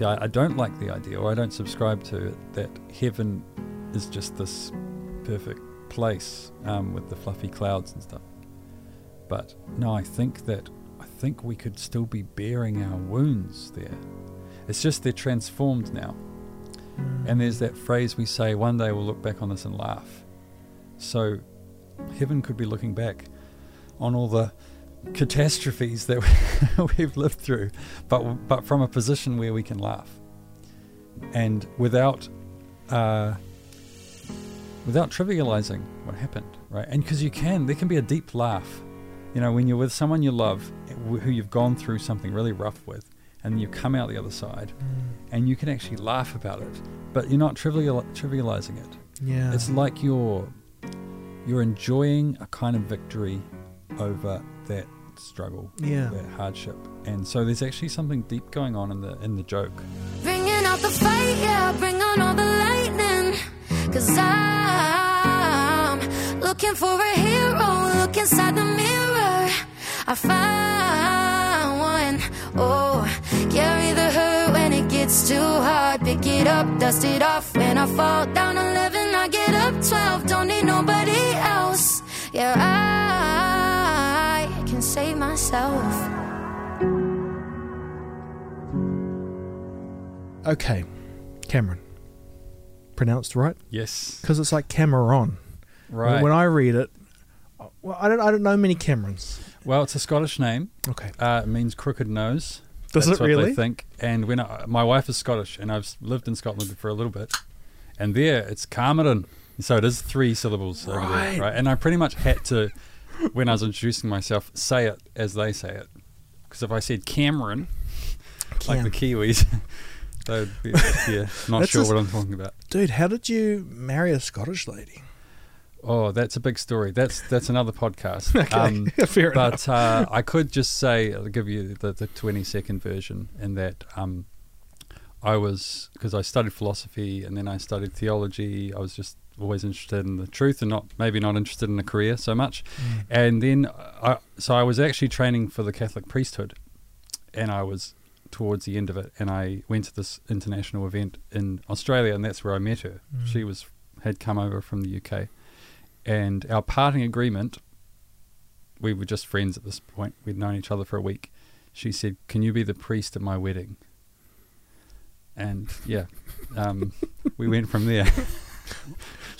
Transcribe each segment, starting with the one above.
See, I, I don't like the idea, or I don't subscribe to it, that heaven is just this perfect place um, with the fluffy clouds and stuff. But no, I think that I think we could still be bearing our wounds there. It's just they're transformed now. And there's that phrase we say, one day we'll look back on this and laugh. So heaven could be looking back on all the catastrophes that we've lived through, but but from a position where we can laugh, and without uh, without trivializing what happened, right? And because you can, there can be a deep laugh, you know, when you're with someone you love, who you've gone through something really rough with, and you come out the other side, and you can actually laugh about it, but you're not trivial trivializing it. Yeah. It's like you're you're enjoying a kind of victory over that struggle, Yeah. that hardship, and so there's actually something deep going on in the in the joke. Bringing out the fight, yeah, bring on all the lightning. Cause I'm looking for a hero. Look inside the mirror. I find one. Oh, carry the hurt when it gets too hard. Pick it up, dust it off. When I fall down 11, I get up 12. Don't need nobody else. Yeah, I can save myself. Okay, Cameron. Pronounced right? Yes, Because it's like Cameron. right. When I read it, well, I don't. I don't know many Camerons. well, it's a Scottish name. Okay. Uh, it means crooked nose. Does That's it what really? They think. And when I, my wife is Scottish, and I've lived in Scotland for a little bit, and there it's Cameron. So it is three syllables over Right. there, right? And I pretty much had to, when I was introducing myself, say it as they say it. Because if I said Cameron, like the Kiwis, they'd be yeah, not sure a- what I'm talking about. Dude, how did you marry a Scottish lady? Oh, that's a big story. That's that's another podcast. Um, Okay, fair enough. but uh, I could just say, I'll give you the, the 20 second version, in that um, I was, because I studied philosophy and then I studied theology, I was just always interested in the truth and not maybe not interested in a career so much. Mm. And then, I, so I was actually training for the Catholic priesthood, and I was towards the end of it, and I went to this international event in Australia, and that's where I met her. Mm. She was had come over from the UK, and our parting agreement. We were just friends at this point. We'd known each other for a week. She said, "Can you be the priest at my wedding?" And yeah, um, we went from there.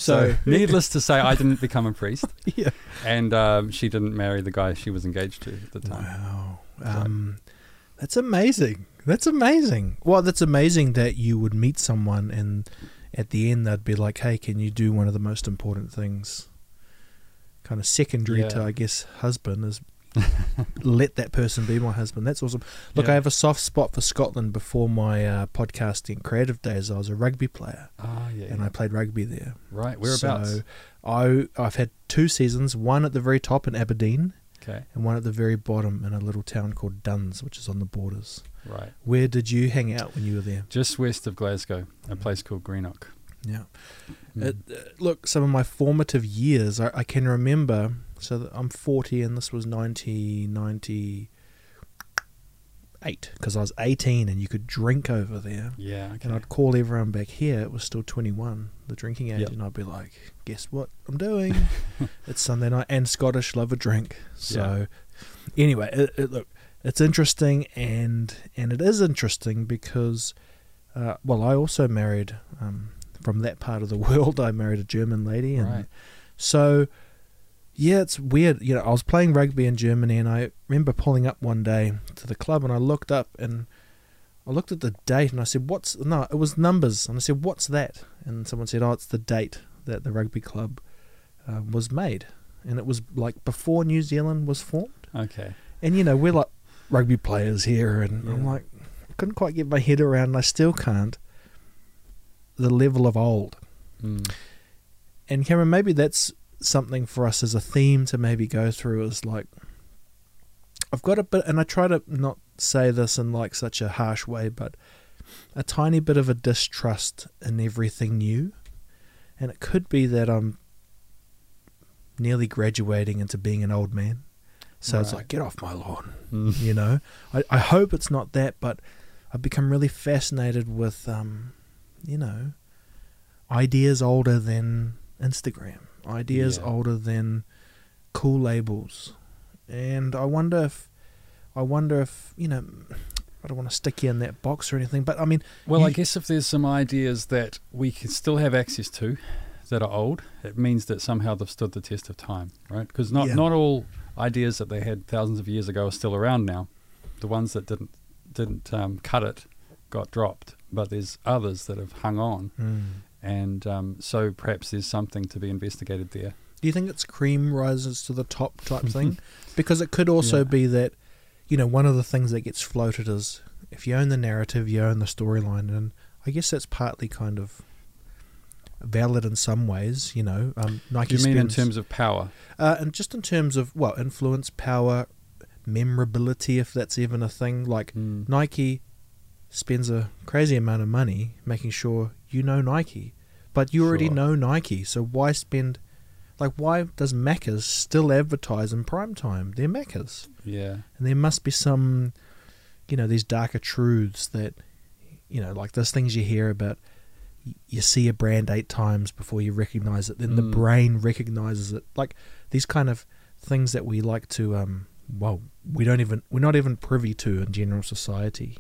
So, needless to say, I didn't become a priest, yeah. and um, she didn't marry the guy she was engaged to at the time. Wow. Um, that's amazing. That's amazing. Well, that's amazing that you would meet someone and at the end they'd be like, "Hey, can you do one of the most important things?" Kind of secondary to, I guess, husband is let that person be my husband. That's awesome. Look, Yeah. I have a soft spot for Scotland. Before my uh, podcasting creative days, I was a rugby player Ah, yeah, and I played rugby there. right. Whereabouts? So I I've had two seasons, one at the very top in Aberdeen okay, and one at the very bottom in a little town called Duns, which is on the borders. right. Where did you hang out when you were there? Just west of Glasgow, a place called Greenock. Yeah. Mm. It, uh, look, some of my formative years, I, I can remember. So that I'm 40, and this was 1998 because I was 18, and you could drink over there. yeah, okay. And I'd call everyone back here. It was still 21, the drinking age, Yep. and I'd be like, "Guess what I'm doing? it's Sunday night, and Scottish love a drink." So, anyway, it, it, look, it's interesting, and and it is interesting because, uh, well, I also married um, from that part of the world. I married a German lady, and Right. so. Yeah, it's weird. You know, I was playing rugby in Germany, and I remember pulling up one day to the club, and I looked up and I looked at the date, and I said, "What's no?" It was numbers, and I said, "What's that?" And someone said, "Oh, it's the date that the rugby club uh, was made," and it was like before New Zealand was formed. Okay. And you know, we're like rugby players here, and I'm like, I couldn't quite get my head around, and I still can't. The level of old, Mm. and Cameron, maybe that's something for us as a theme to maybe go through is like I've got a bit and I try to not say this in like such a harsh way, but a tiny bit of a distrust in everything new. And it could be that I'm nearly graduating into being an old man. So it's like, get off my lawn. Mm. You know? I, I hope it's not that, but I've become really fascinated with, um, you know, ideas older than Instagram, ideas Yeah. older than cool labels, and I wonder if, I wonder if you know, I don't want to stick you in that box or anything, but I mean, Well, I guess if there's some ideas that we can still have access to that are old, it means that somehow they've stood the test of time, right? Because not Yeah. not all ideas that they had thousands of years ago are still around now. The ones that didn't didn't um, cut it got dropped, but there's others that have hung on, mm. and um, so perhaps there's something to be investigated there. Do you think it's cream rises to the top type thing? Because it could also Yeah. be that, you know, one of the things that gets floated is if you own the narrative, you own the storyline, and I guess that's partly kind of valid in some ways. You know, um, Nike. Do you mean in terms of power? uh, and just in terms of well, influence, power, memorability, if that's even a thing. Like Mm. Nike spends a crazy amount of money making sure you know Nike, but you already Sure. know Nike. So why spend? Like, why does Macca's still advertise in prime time? They're Macca's, Yeah. and there must be some, you know, these darker truths that, you know, like those things you hear about. You see a brand eight times before you recognize it, then the Mm. brain recognizes it. Like these kind of things that we like to, um, well, we don't even we're not even privy to in general society.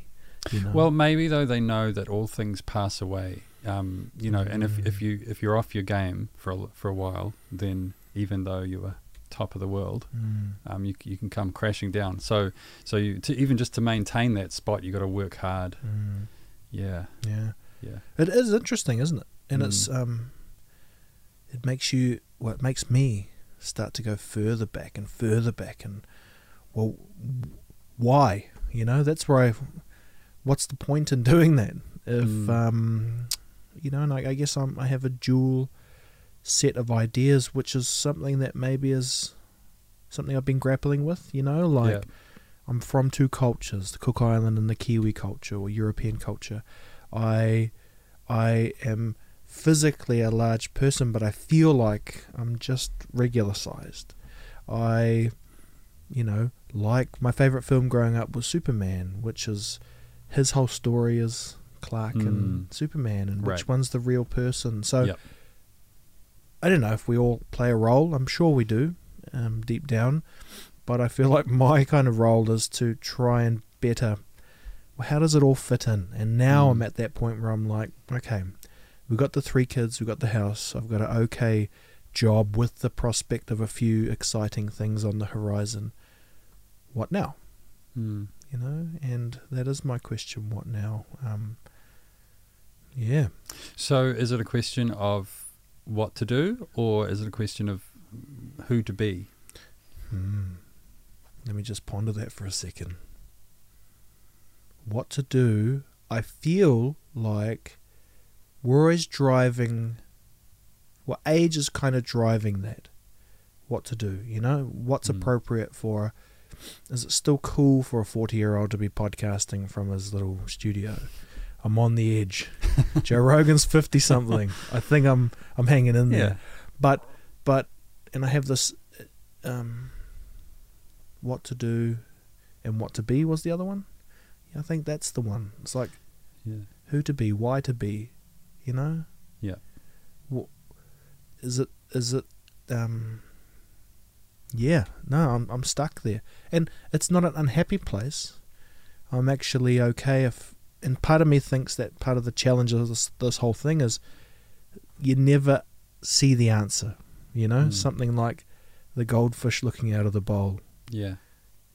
You know? Well, maybe though they know that all things pass away. Um, you know, and if, if Mm. you if you're off your game for a, for a while, then even though you were top of the world, Mm. um, you you can come crashing down. So so you to even just to maintain that spot, you got to work hard. Mm. Yeah, Yeah, yeah, it is interesting, isn't it? And Mm. it's um, it makes you well, it makes me start to go further back and further back, and well, why? You know, that's where I. What's the point in doing that? If Mm. um, you know, and I, I guess I'm, I have a dual set of ideas, which is something that maybe is something I've been grappling with. You know, like. yeah. I'm from two cultures, the Cook Island and the Kiwi culture or European culture. I I am physically a large person, but I feel like I'm just regular sized. I you know, like my favorite film growing up was Superman, which is his whole story is Clark and Mm. Superman and which one's the real person. So Yep. I don't know if we all play a role. I'm sure we do, um, deep down. But I feel like my kind of role is to try and better. Well, how does it all fit in? And now Mm. I'm at that point where I'm like, okay, we've got the three kids, we've got the house, I've got an okay job with the prospect of a few exciting things on the horizon. What now? Mm. You know, and that is my question. What now? Um, yeah. So is it a question of what to do, or is it a question of who to be? Hmm. Let me just ponder that for a second. What to do? I feel like we're always driving. Well, age is kind of driving that. What to do? You know, what's Mm. appropriate for? Is it still cool for a forty-year-old to be podcasting from his little studio? I'm on the edge. Joe Rogan's fifty-something. I think I'm I'm hanging in there but but and I have this um what to do and what to be was the other one. Yeah, I think that's the one. It's like yeah, who to be, why to be, you know? Yeah. What is it is it um yeah, no, I'm I'm stuck there. And it's not an unhappy place. I'm actually okay if and part of me thinks that part of the challenge of this this whole thing is you never see the answer. You know? Mm. Something like the goldfish looking out of the bowl. yeah.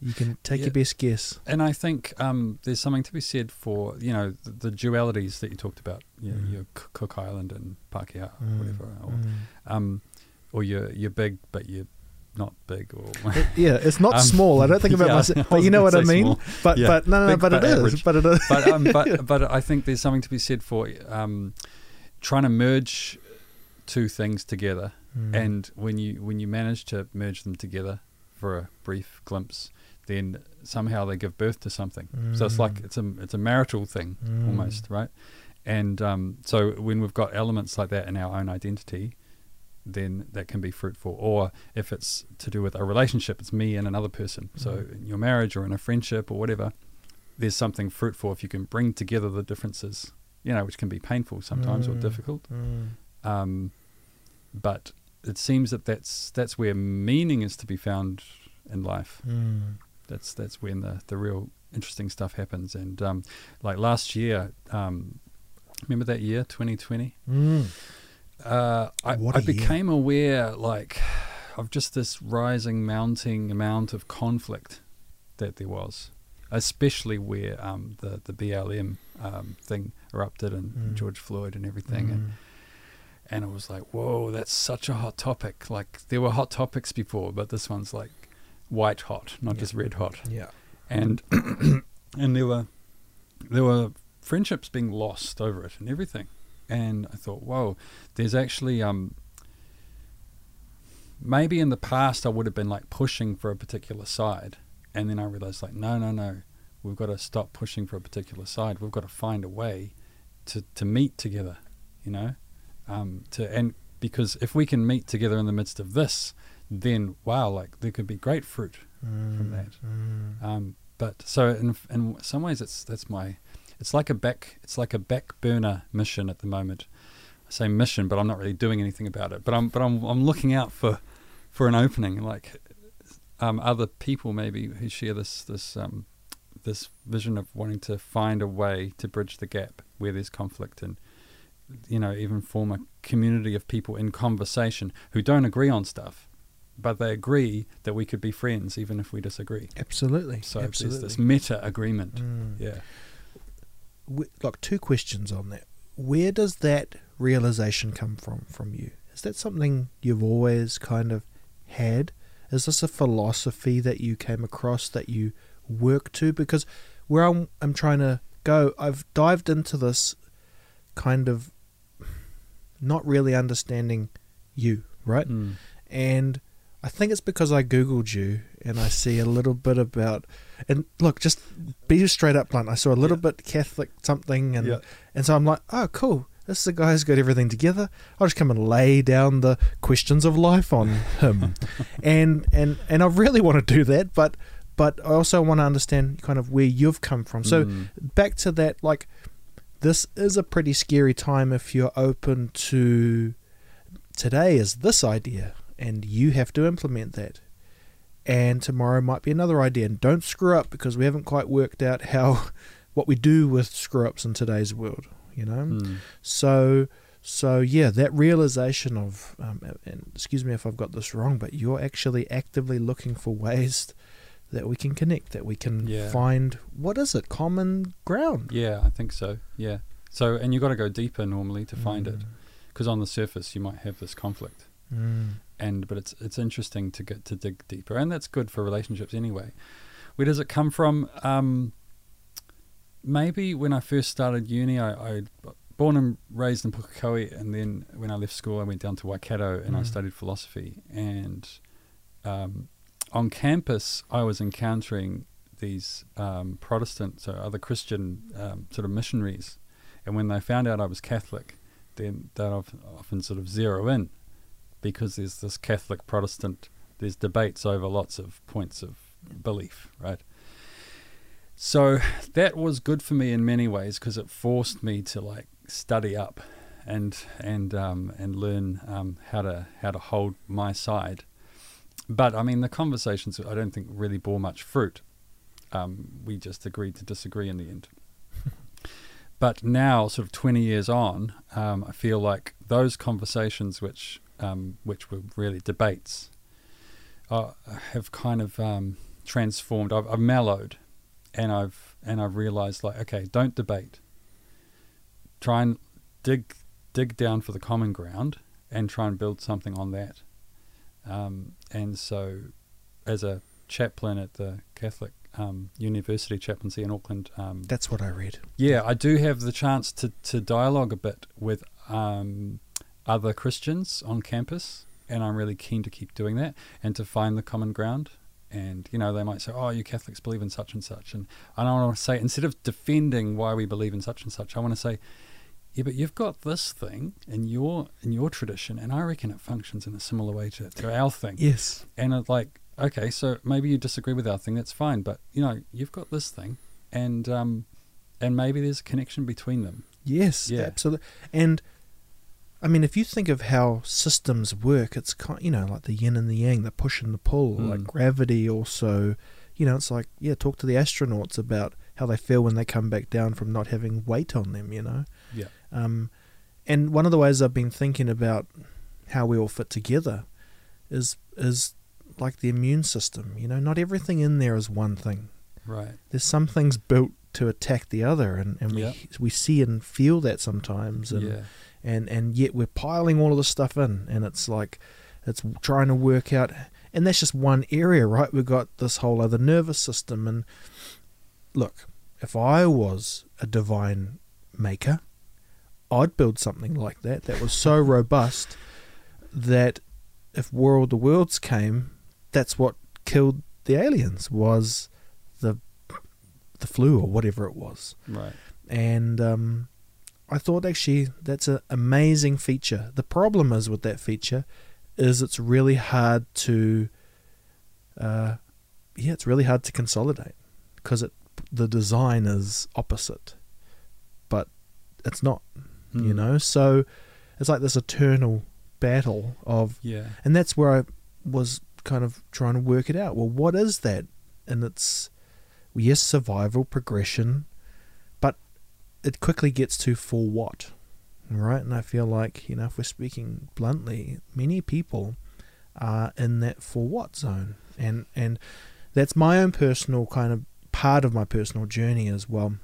You can take Yeah. your best guess. And I think um, there's something to be said for you know the, the dualities that you talked about. You know, Mm. your Cook Island and Pakeha, Mm, whatever, or, mm. um, or you're you're big but you're not big, or It- yeah, it's not Um, small. I don't think about yeah, myself, but you know what I mean. say But Yeah, but no, no, big but but is. average. But it is. but um, but but I think there's something to be said for um, trying to merge two things together, Mm. and when you when you manage to merge them together for a brief glimpse, then somehow they give birth to something. So it's like Mm. it's a it's a marital thing Mm. almost, right? And um, so when we've got elements like that in our own identity, then that can be fruitful. Or if it's to do with a relationship, it's me and another person. So Mm. in your marriage or in a friendship or whatever, there's something fruitful if you can bring together the differences, you know, which can be painful sometimes or Mm. difficult. Mm. Um, but it seems that that's that's where meaning is to be found in life. Mm. That's that's when the the real interesting stuff happens. And um, like last year, um, remember that year, 2020. Uh, I, I a year. became aware, like, of just this rising, mounting amount of conflict that there was, especially where um, the the BLM um, thing erupted and Mm. George Floyd and everything, and Mm. and it was like, whoa, that's such a hot topic. Like there were hot topics before, but this one's like white hot, not Yeah. just red hot. Yeah. And and there were there were friendships being lost over it and everything. And I thought, whoa, there's actually um maybe in the past I would have been like pushing for a particular side, and then I realized like, no, no, no, we've got to stop pushing for a particular side. We've got to find a way to to meet together, you know, um, to and because if we can meet together in the midst of this, then wow, like there could be great fruit Mm. that. Mm. um, but so in in some ways, it's that's my it's like a back it's like a back burner mission at the moment. I say mission, but I'm not really doing anything about it. But I'm but I'm I'm looking out for for an opening, like um, other people maybe who share this this um, this vision of wanting to find a way to bridge the gap where there's conflict and you know even form a community of people in conversation who don't agree on stuff but they agree that we could be friends even if we disagree Absolutely. so Absolutely. there's this meta agreement. Mm. Yeah. Like two questions on that. Where does that realization come from from you? Is that something you've always kind of had? Is this a philosophy that you came across that you work to? Because where I'm, I'm trying to go, I've dived into this kind of not really understanding you, right? Mm. and I think it's because I googled you and I see a little bit about and look, just be straight up blunt. I saw a little Yeah. bit Catholic something and Yeah. and so I'm like, oh cool, this is a guy who's got everything together. I'll just come and lay down the questions of life on him, and and and I really want to do that, but but I also want to understand kind of where you've come from. So Mm. back to that, like this is a pretty scary time if you're open to today is this idea and you have to implement that and tomorrow might be another idea and don't screw up because we haven't quite worked out how what we do with screw ups in today's world you know Mm. so so yeah that realization of um, and excuse me if i've got this wrong but you're actually actively looking for ways that we can connect that we can Yeah. find what is it common ground Yeah, I think so. Yeah. So, and you've got to go deeper normally to find it, because on the surface you might have this conflict, Mm. and but it's it's interesting to get to dig deeper, and that's good for relationships anyway. Where does it come from? Um, maybe when I first started uni, I, I born and raised in Pukekohe, and then when I left school, I went down to Waikato and I Mm. studied philosophy. And um, on campus, I was encountering these um, Protestant, so other Christian um, sort of missionaries, and when they found out I was Catholic, then they'd often sort of zero in because there's this Catholic Protestant. There's debates over lots of points of belief, right? So that was good for me in many ways because it forced me to like study up and and um, and learn um, how to how to hold my side. But I mean, the conversations I don't think really bore much fruit. Um, we just agreed to disagree in the end. but now, sort of twenty years on, um, I feel like those conversations, which um, which were really debates, uh, have kind of um, transformed. I've, I've mellowed, and I've and I've realized like, okay, don't debate. Try and dig dig down for the common ground and try and build something on that. Um, and so, as a chaplain at the Catholic um, University Chaplaincy in Auckland, um, that's what i read yeah, I do have the chance to, to dialogue a bit with um, other Christians on campus, and I'm really keen to keep doing that and to find the common ground. And you know, they might say, "Oh, you Catholics believe in such and such," and I don't want to say instead of defending why we believe in such and such, I want to say, "Yeah, but you've got this thing in your in your tradition, and I reckon it functions in a similar way to, to our thing." yes And it's like, okay, so maybe you disagree with our thing, that's fine, but you know, you've got this thing, and um, and maybe there's a connection between them. Yes, Yeah. absolutely. And I mean, if you think of how systems work, it's kind, you know, like the yin and the yang, the push and the pull, like Mm. gravity. Also, you know, it's like yeah, talk to the astronauts about how they feel when they come back down from not having weight on them. You know, Yeah. um, and one of the ways I've been thinking about how we all fit together is is like the immune system. You know, not everything in there is one thing. Right. There's some things built to attack the other, and, and Yeah. we we see and feel that sometimes, and yeah. And and yet we're piling all of this stuff in, and it's like it's trying to work out, and that's just one area, right? We've got this whole other nervous system, and look, if I was a divine maker, I'd build something like that that was so robust that if War of the Worlds came, that's what killed the aliens was the the flu or whatever it was Right. and um, I thought actually that's an amazing feature. The problem is with that feature is it's really hard to, uh, yeah, it's really hard to consolidate because it the design is opposite, but it's not, you Mm. know. So it's like this eternal battle of Yeah. and that's where I was kind of trying to work it out. Well, what is that? And it's yes, survival, progression, it quickly gets to for what, right? And I feel like you know, if we're speaking bluntly, many people are in that for what zone, and and that's my own personal kind of part of my personal journey as well.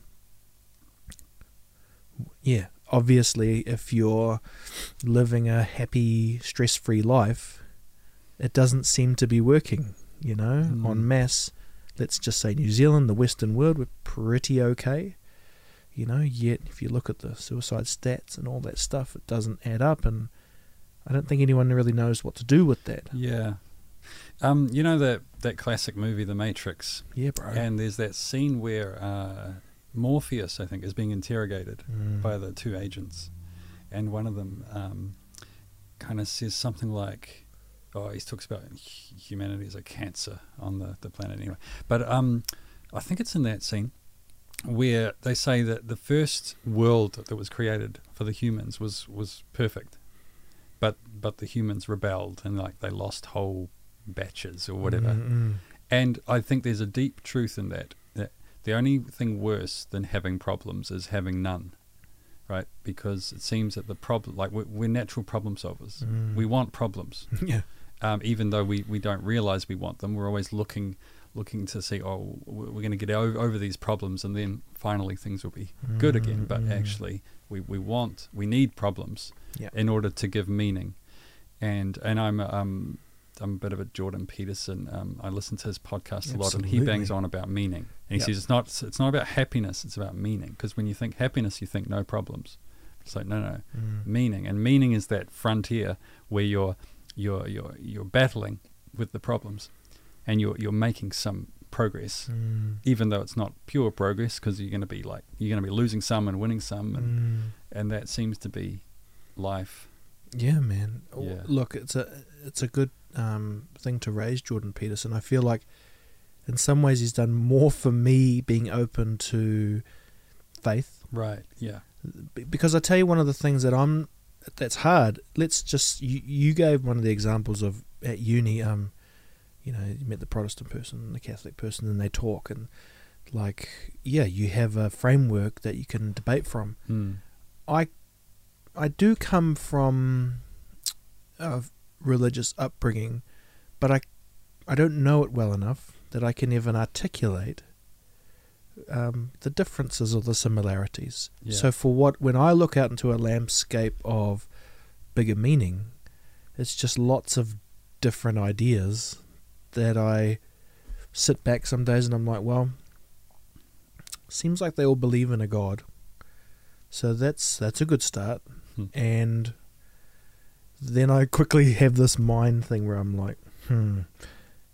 Yeah, obviously, if you're living a happy, stress free life, it doesn't seem to be working, you know, Mm. en masse. Let's just say New Zealand, the Western world, we're pretty okay, you know, yet if you look at the suicide stats and all that stuff, it doesn't add up, and I don't think anyone really knows what to do with that. Yeah. Um, you know that that classic movie, The Matrix, Yeah, bro. and there's that scene where uh, Morpheus, I think, is being interrogated Mm. by the two agents, and one of them um, kind of says something like, "Oh, he talks about humanity as a cancer on the, the planet anyway." But um, I think it's in that scene where they say that the first world that was created for the humans was was perfect, but but the humans rebelled and like they lost whole batches or whatever. Mm-mm. And I think there's a deep truth in that. That the only thing worse than having problems is having none, right? Because it seems that the problem, like we're, we're natural problem solvers. Mm. We want problems, yeah. um, even though we, we don't realize we want them. We're always looking looking to see, oh, we're going to get over, over these problems, and then finally things will be good again. But Mm. actually, we, we want we need problems in order to give meaning. And and I'm um I'm a bit of a Jordan Peterson. Um, I listen to his podcast a lot, and he bangs on about meaning. And he Yep. says it's not it's not about happiness; it's about meaning. Because when you think happiness, you think no problems. It's like no, no, Mm. meaning, and meaning is that frontier where you're you're you're you're battling with the problems, and you're you're making some progress, Mm. even though it's not pure progress, because you're going to be like you're going to be losing some and winning some, and Mm. and that seems to be life. Yeah, man. Yeah. Look, it's a it's a good um, thing to raise Jordan Peterson. I feel like in some ways he's done more for me being open to faith Right. Yeah. Because I tell you one of the things that I'm that's hard. Let's just you, you gave one of the examples of at uni um you know, you met the Protestant person and the Catholic person and they talk and like yeah, you have a framework that you can debate from. Mm. I I do come from a religious upbringing, but I I don't know it well enough that I can even articulate um, the differences or the similarities. Yeah. So for what when I look out into a landscape of bigger meaning, it's just lots of different ideas that I sit back some days and I'm like, well, seems like they all believe in a god. So that's that's a good start. Hmm. And then I quickly have this mind thing where I'm like, hmm,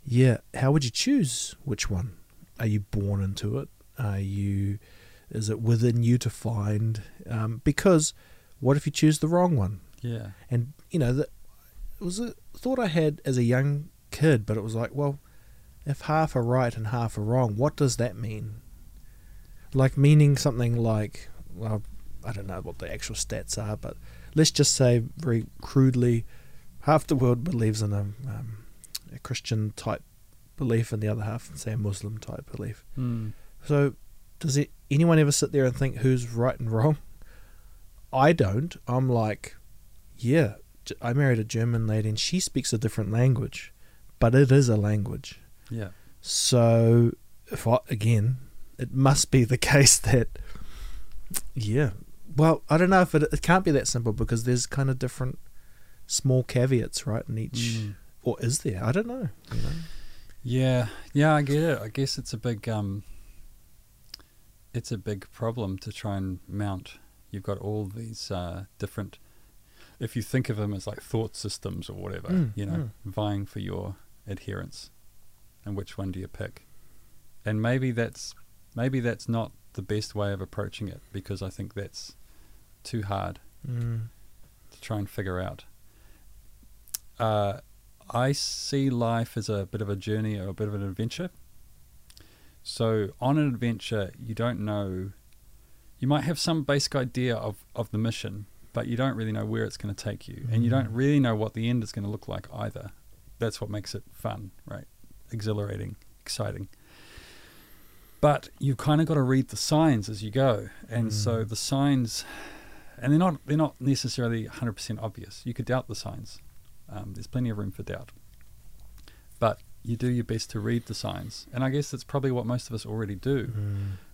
yeah, how would you choose which one? Are you born into it? Are you is it within you to find? Um, because what if you choose the wrong one? Yeah. And you know, that it was a thought I had as a young kid, but it was like, well, if half are right and half are wrong, what does that mean? like meaning something like well, I don't know what the actual stats are, but let's just say very crudely, half the world believes in a, um, a Christian type belief, and the other half, say, a Muslim type belief. Mm. So, does it, anyone ever sit there and think who's right and wrong? I don't. I'm like, yeah, I married a German lady, and she speaks a different language, but it is a language. Yeah. So, if I, again, it must be the case that, yeah. Well, I don't know if it, it can't be that simple because there's kind of different small caveats, right, in each. Mm. Or is there? I don't know. You know? Yeah, yeah, I get it. I guess it's a big, um, it's a big problem to try and mount. You've got all these uh, different. If you think of them as like thought systems or whatever, Mm, you know, vying for your adherence, and which one do you pick? And maybe that's maybe that's not the best way of approaching it because I think that's too hard Mm. to try and figure out. Uh, I see life as a bit of a journey or a bit of an adventure. So, on an adventure, you don't know, you might have some basic idea of, of the mission, but you don't really know where it's going to take you. And you don't Mm. really know what the end is going to look like either. That's what makes it fun, right? Exhilarating, exciting. But you've kind of got to read the signs as you go. And so Mm. the signs, and they're not, they're not necessarily 100% obvious. You could doubt the signs. Um, there's plenty of room for doubt. But you do your best to read the signs. And I guess that's probably what most of us already do.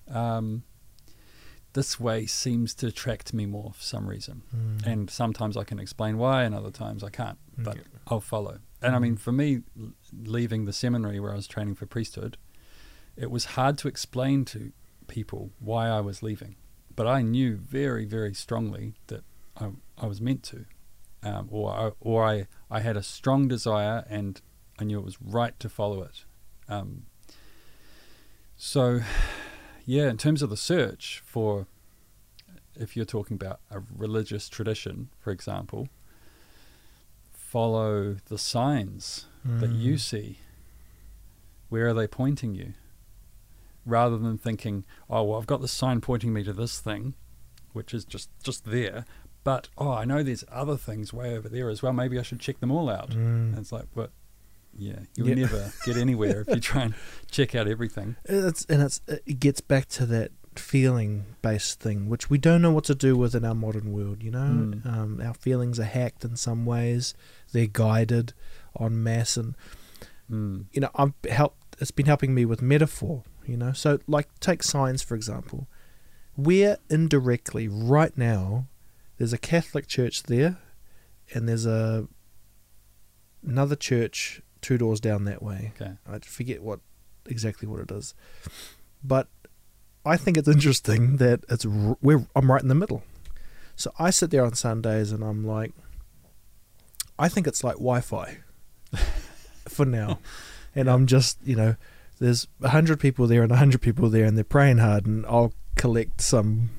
Mm. Um, this way seems to attract me more for some reason. Mm. And sometimes I can explain why, and other times I can't. But Yeah. I'll follow. And I mean, for me, leaving the seminary where I was training for priesthood, it was hard to explain to people why I was leaving. But I knew very, very strongly that I, I was meant to. Um, or I, or I, I had a strong desire and I knew it was right to follow it. Um, so, yeah, in terms of the search for, if you're talking about a religious tradition, for example, follow the signs that you Mm. see. Where are they pointing you? Rather than thinking, oh, well, I've got this sign pointing me to this thing, which is just, just there. But, oh, I know there's other things way over there as well. Maybe I should check them all out. Mm. And it's like, but yeah, you'll Yeah. never get anywhere if you try and check out everything. It's and it's it gets back to that feeling based thing, which we don't know what to do with in our modern world. You know, Mm. um, our feelings are hacked in some ways. They're guided en masse, and Mm. you know, I've helped. It's been helping me with metaphor. You know, so like take science for example. Where indirectly right now, there's a Catholic church there, and there's a another church two doors down that way. Okay. I forget what exactly what it is, but I think it's interesting that it's we're I'm right in the middle. So I sit there on Sundays and I'm like, I think it's like Wi-Fi for now, and I'm just you know, there's a hundred people there and a hundred people there, and they're praying hard, and I'll collect some.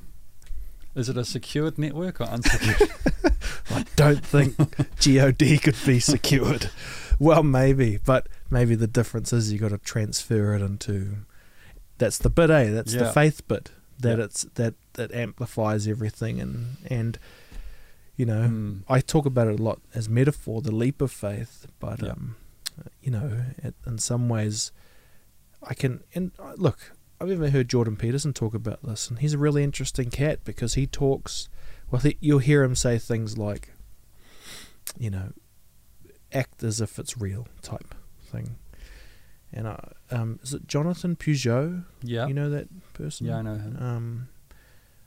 Is it a secured network or unsecured? I don't think God could be secured. Well, maybe, but maybe the difference is you got to transfer it into. That's the bit, eh? That's the faith bit that Yeah. it's that that amplifies everything, and and you know Mm. I talk about it a lot as metaphor, the leap of faith, but Yeah. um, you know, it, in some ways, I can and uh, look. I've even heard Jordan Peterson talk about this, and he's a really interesting cat because he talks. Well, he, you'll hear him say things like, you know, act as if it's real type thing. And I, um, is it Jonathan Pageau? Yeah. You know that person? yeah, I know him. Um,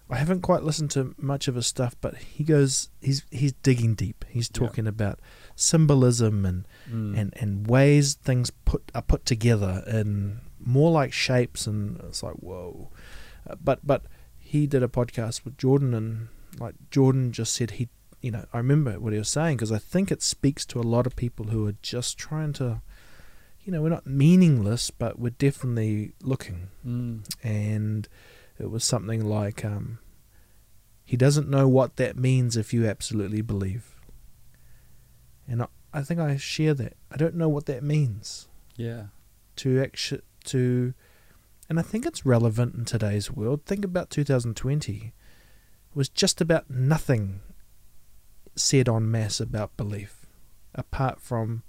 I haven't quite listened to much of his stuff, but he goes, he's he's digging deep. He's Yeah. talking about symbolism and, Mm. and, and ways things put are put together in more like shapes, and it's like whoa. Uh, but but he did a podcast with Jordan, and like Jordan just said he, you know, I remember what he was saying because I think it speaks to a lot of people who are just trying to, you know, we're not meaningless, but we're definitely looking Mm. and it was something like um, he doesn't know what that means if you absolutely believe and I, I think I share that I don't know what that means Yeah. to actually to and I think it's relevant in today's world. Think about 2020. It was just about nothing said en masse about belief, apart from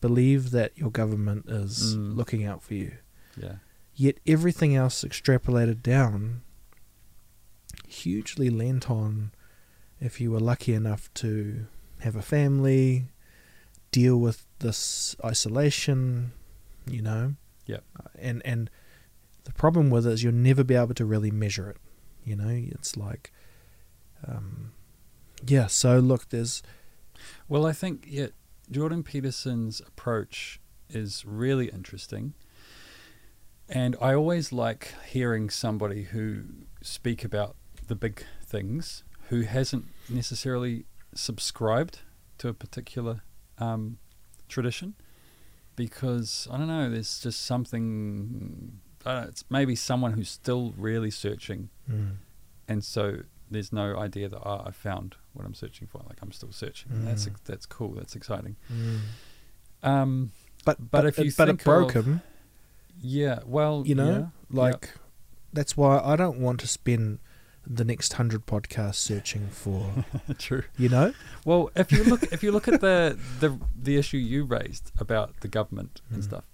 believe that your government is Mm. looking out for you. Yeah. Yet everything else extrapolated down hugely lent on if you were lucky enough to have a family, deal with this isolation, you know. Yep. And and the problem with it is you'll never be able to really measure it. You know, it's like um yeah, so look there's Well, I think yeah, Jordan Peterson's approach is really interesting. And I always like hearing somebody who speak about the big things who hasn't necessarily subscribed to a particular um, tradition because I don't know, there's just something. I don't know, it's maybe someone who's still really searching, mm, and so there's no idea that oh, I found what I'm searching for. Like I'm still searching. That's Mm. ex- that's cool. That's exciting. mm. Um, but But if it- you but think it broke of- him. yeah. Well, you know yeah, like that's why i don't want to spend the next hundred podcasts searching for true. you know Well, if you look if you look at the the the issue you raised about the government and Mm. stuff,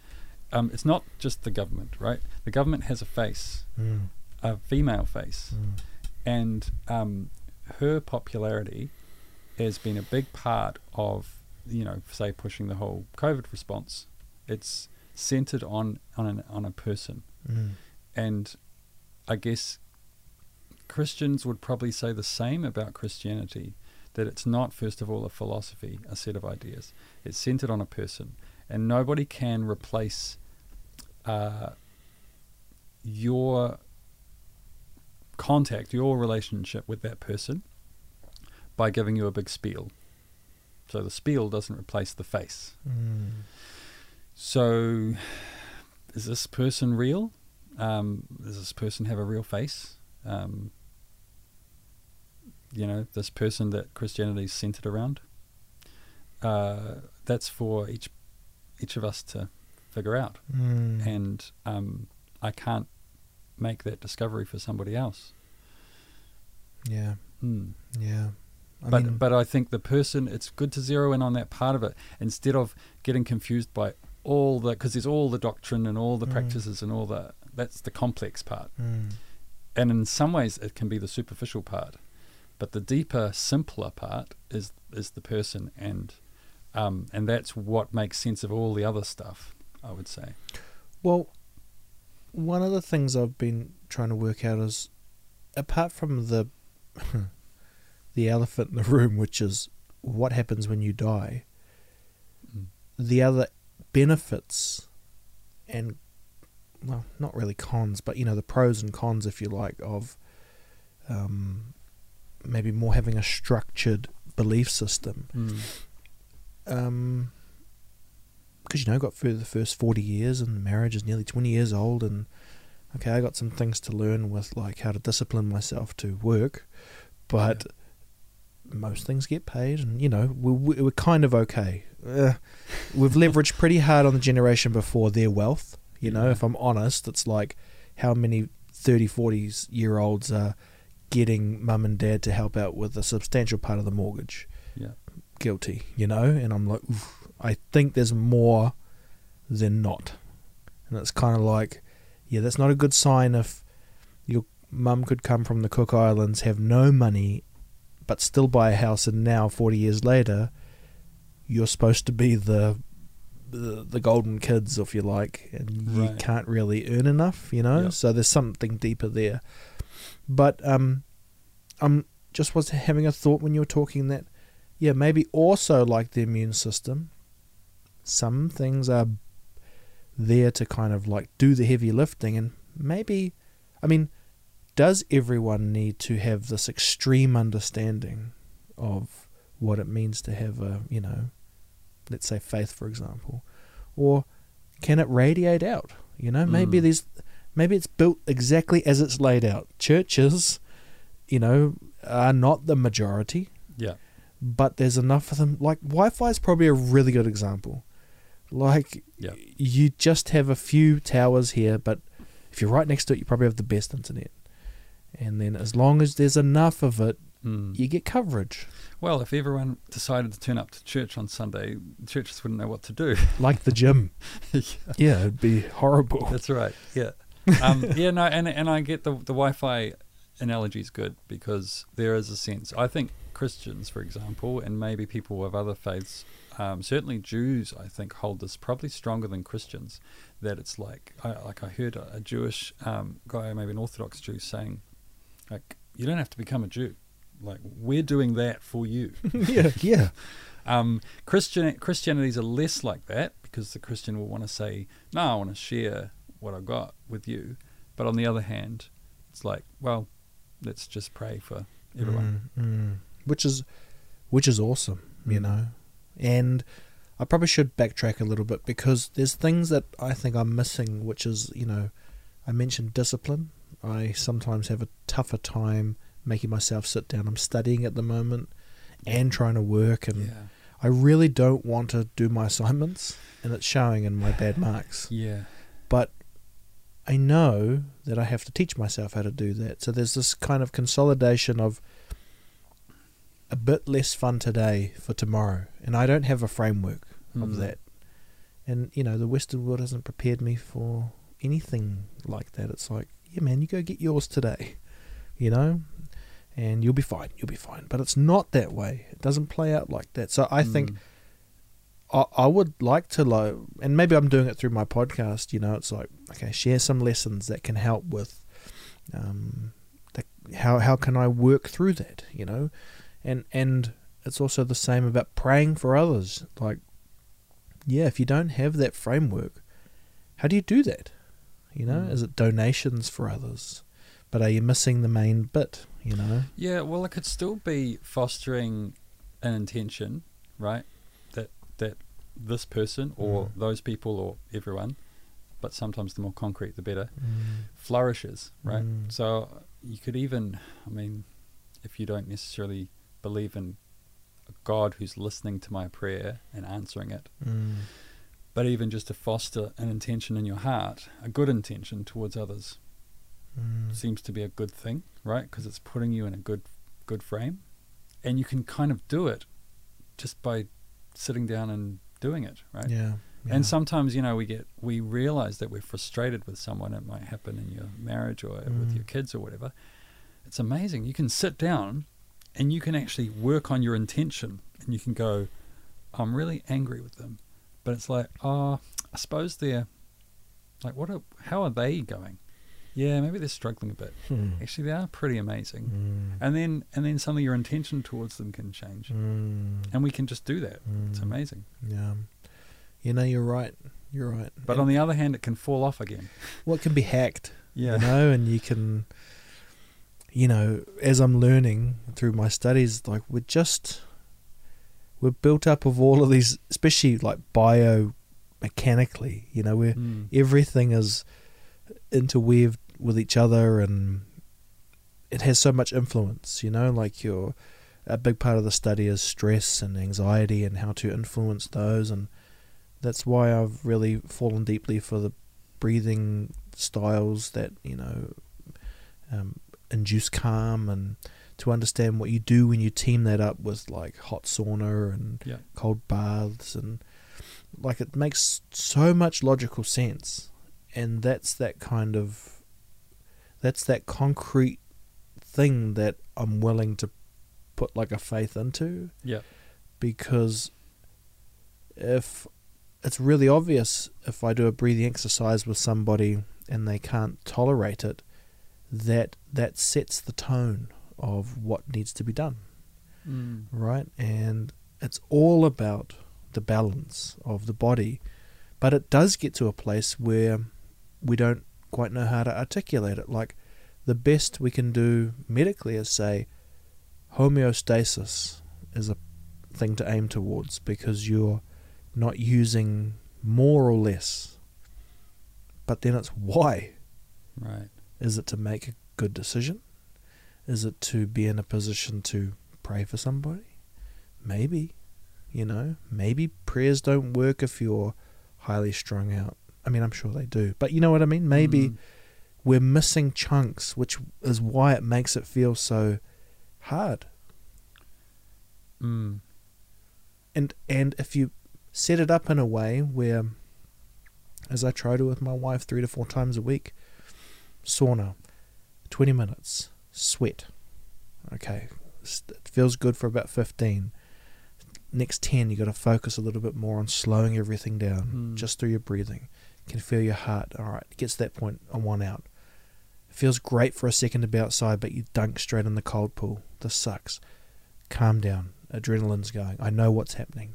um, it's not just the government, right? The government has a face, mm, a female face, mm, and um, her popularity has been a big part of you know, say pushing the whole COVID response. It's centered on on an, on a person, mm, and I guess Christians would probably say the same about Christianity that it's not, first of all, a philosophy, a set of ideas. It's centered on a person, and nobody can replace uh, your contact, your relationship with that person by giving you a big spiel. So the spiel doesn't replace the face. mm. So, is this person real? Um, does this person have a real face? Um, you know, this person that Christianity is centered around. Uh, that's for each each of us to figure out, Mm. and um, I can't make that discovery for somebody else. yeah Hmm. yeah I but mean, but I think the person it's good to zero in on that part of it instead of getting confused by all the because there's all the doctrine and all the Mm. practices and all the that's the complex part mm, and in some ways it can be the superficial part but the deeper simpler part is is the person and um, and that's what makes sense of all the other stuff I would say well one of the things i've been trying to work out is apart from the the elephant in the room which is what happens when you die Mm. the other benefits and well not really cons but you know the pros and cons if you like of um, maybe more having a structured belief system Mm. um because you know I got through the first 40 years and the marriage is nearly 20 years old and okay I got some things to learn with like how to discipline myself to work but most things get paid and you know we're, we're kind of okay. Uh, we've leveraged pretty hard on the generation before their wealth you know Yeah. if i'm honest it's like how many 30 40 year olds are getting mum and dad to help out with a substantial part of the mortgage. Yeah. Guilty you know and i'm like Oof, i think there's more than not and it's kind of like yeah that's not a good sign if your mum could come from the cook islands have no money but still buy a house and now 40 years later you're supposed to be the the, the golden kids if you like and you Right. can't really earn enough you know Yep. so there's something deeper there but um i'm just was having a thought when you were talking that yeah maybe also like the immune system some things are there to kind of like do the heavy lifting and maybe i mean does everyone need to have this extreme understanding of what it means to have a you know let's say faith for example? Or can it radiate out? You know maybe Mm. there's maybe it's built exactly as it's laid out. Churches you know are not the majority. Yeah. But there's enough of them. Like wi-fi is probably a really good example like Yeah. you just have a few towers here but if you're right next to it, you probably have the best internet. And then as long as there's enough of it, Mm. you get coverage. Well, if everyone decided to turn up to church on Sunday, churches wouldn't know what to do. Like the gym. Yeah. yeah, it'd be horrible. That's right. Yeah. Um, yeah. No. And and I get the the Wi-Fi analogy is good because there is a sense. I think Christians, for example, and maybe people of other faiths, um, certainly Jews, I think hold this probably stronger than Christians. That it's like I, like I heard a, a Jewish um, guy, maybe an Orthodox Jew, saying, like you don't have to become a Jew. Like we're doing that for you. yeah, yeah. Um, Christian Christianities are less like that because the Christian will want to say, "No, I want to share what I've got with you," but on the other hand, it's like, well, let's just pray for everyone. Mm, mm. Which is which is awesome, you Mm. know. And I probably should backtrack a little bit because there's things that I think I'm missing, which is, you know, I mentioned discipline. I sometimes have a tougher time making myself sit down. I'm studying at the moment and trying to work and Yeah, I really don't want to do my assignments and it's showing in my bad marks. yeah, But I know that I have to teach myself how to do that. So there's this kind of consolidation of a bit less fun today for tomorrow. And I don't have a framework of Mm. that. And, you know, the Western world hasn't prepared me for anything like that. It's like, yeah, man, you go get yours today, you know, and you'll be fine. You'll be fine. But it's not that way. It doesn't play out like that. So I think Mm. I, I would like to like, and maybe I'm doing it through my podcast. You know, it's like okay, share some lessons that can help with, um, the, how how can I work through that? You know, and and it's also the same about praying for others. Like, yeah, if you don't have that framework, how do you do that? You know, Mm. is it donations for others? But are you missing the main bit? You know, Yeah, well, it could still be fostering an intention, right? That that this person or Mm. those people or everyone, but sometimes the more concrete, the better, Mm. flourishes, right? Mm. So you could even, I mean, if you don't necessarily believe in a God who's listening to my prayer and answering it, Mm. but even just to foster an intention in your heart, a good intention towards others, Mm. seems to be a good thing, right? Because it's putting you in a good good frame, and you can kind of do it just by sitting down and doing it, right? Yeah. yeah. And sometimes you know we get we realize that we're frustrated with someone. It might happen in your marriage or with Mm. your kids or whatever. It's amazing. You can sit down and you can actually work on your intention, and you can go, "I'm really angry with them," but it's like, oh, I suppose they're like, what? Are, how are they going? Yeah, maybe they're struggling a bit. Hmm. Actually, they are pretty amazing. Mm. And then and then suddenly your intention towards them can change, Mm. and we can just do that. It's Mm. amazing. Yeah. You know, you're right. You're right. But And- on the other hand, it can fall off again. well, it can be hacked. Yeah. You know, and you can, you know, as I'm learning through my studies, like we're just, we're built up of all of these, especially like biomechanically. You know, we're Mm. everything is interweaved with each other and it has so much influence you know like your a big part of the study is stress and anxiety and how to influence those and that's why I've really fallen deeply for the breathing styles that you know um, induce calm and to understand what you do when you team that up with like hot sauna and Yeah. cold baths and like it makes so much logical sense and that's that kind of that's that concrete thing that I'm willing to put like a faith into Yeah. because if it's really obvious if I do a breathing exercise with somebody and they can't tolerate it that that sets the tone of what needs to be done Mm. right? And it's all about the balance of the body. But it does get to a place where we don't quite know how to articulate it. Like the best we can do medically is say homeostasis is a thing to aim towards because you're not using more or less. But then it's why. Right. Is it to make a good decision? Is it to be in a position to pray for somebody? Maybe. You know, maybe prayers don't work if you're highly strung out. I mean, I'm sure they do. But you know what I mean? Maybe Mm. we're missing chunks, which is why it makes it feel so hard. Mm. And and if you set it up in a way where, as I try to with my wife three to four times a week, sauna, twenty minutes, sweat. Okay, it feels good for about fifteen. Next ten, you got to focus a little bit more on slowing everything down, Hmm. just through your breathing. You can feel your heart. All right, it gets to that point on one out. Feels great for a second to be outside, but you dunk straight in the cold pool. This sucks. Calm down. Adrenaline's going. I know what's happening.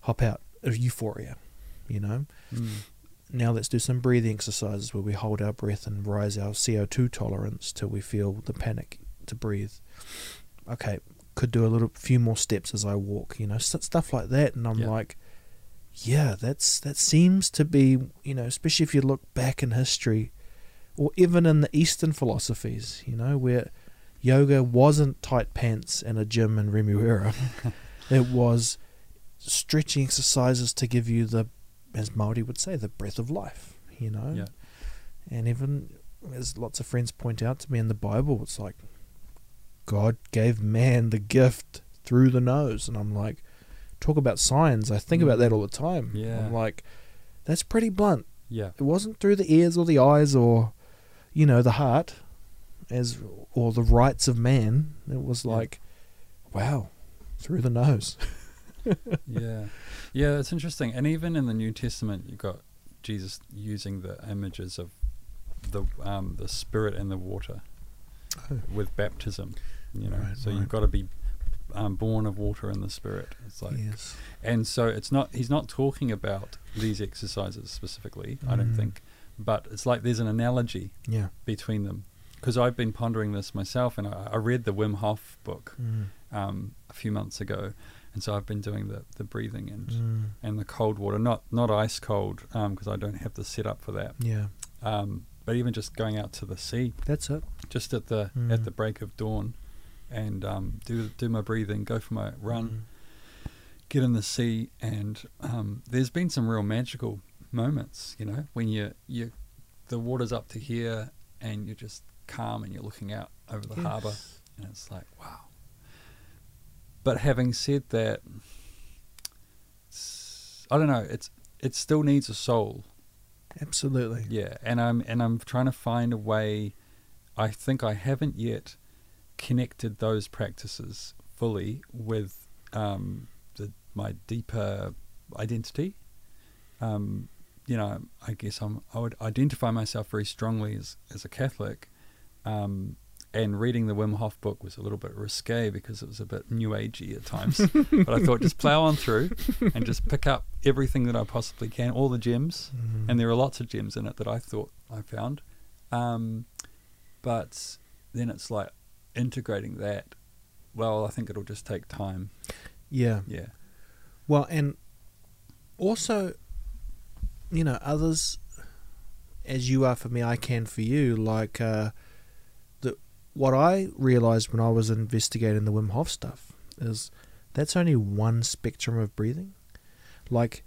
Hop out. Euphoria, you know? Mm. Now let's do some breathing exercises where we hold our breath and rise our CO2 tolerance till we feel the panic to breathe. Okay, could do a little few more steps as I walk, you know, st- stuff like that. And I'm Yeah. like, yeah, that's that seems to be, you know, especially if you look back in history, or even in the Eastern philosophies, you know, where yoga wasn't tight pants and a gym in Remuera. it was stretching exercises to give you the, as Maori would say, the breath of life. You know, Yeah. and even as lots of friends point out to me in the Bible, it's like God gave man the gift through the nose, and I'm like, talk about signs. I think about that mm. all the time. Yeah. I'm like, that's pretty blunt. Yeah. It wasn't through the ears or the eyes or, you know, the heart, as or the rights of man. It was Yeah. like, wow, through the nose. yeah, yeah, it's interesting. And even in the New Testament, you've got Jesus using the images of the um, the Spirit and the water Oh. with baptism. You know, Right, so right. you've got to be um, born of water and the Spirit. It's like, yes. and so it's not. He's not talking about these exercises specifically. I don't Mm. think, but it's like there's an analogy Yeah. between them. Because I've been pondering this myself, and I, I read the Wim Hof book Mm. um, a few months ago, and so I've been doing the, the breathing and Mm. and the cold water, not not ice cold, because I don't have the setup for that. Yeah. Um, but even just going out to the sea, That's it. just at the Mm. at the break of dawn, and um, do do my breathing, go for my run, get in the sea, and um, there's been some real magical moments, you know, when you you the water's up to here, and you're just calm, and you're looking out over the harbour, and it's like wow. But having said that, I don't know. It's it still needs a soul. Absolutely. Yeah, and I'm and I'm trying to find a way. I think I haven't yet connected those practices fully with um, the, my deeper identity. Um, you know, I guess I'm I would identify myself very strongly as as a Catholic. Um, and reading the Wim Hof book was a little bit risque because it was a bit new agey at times. but I thought just plow on through and just pick up everything that I possibly can, all the gems Mm. and there are lots of gems in it that I thought I found. Um, but then it's like integrating that. Well, I think it'll just take time. yeah. Yeah. Well, and also, you know, others, as you are for me, I can for you. Like, uh, what I realized when I was investigating the Wim Hof stuff is that's only one spectrum of breathing. Like,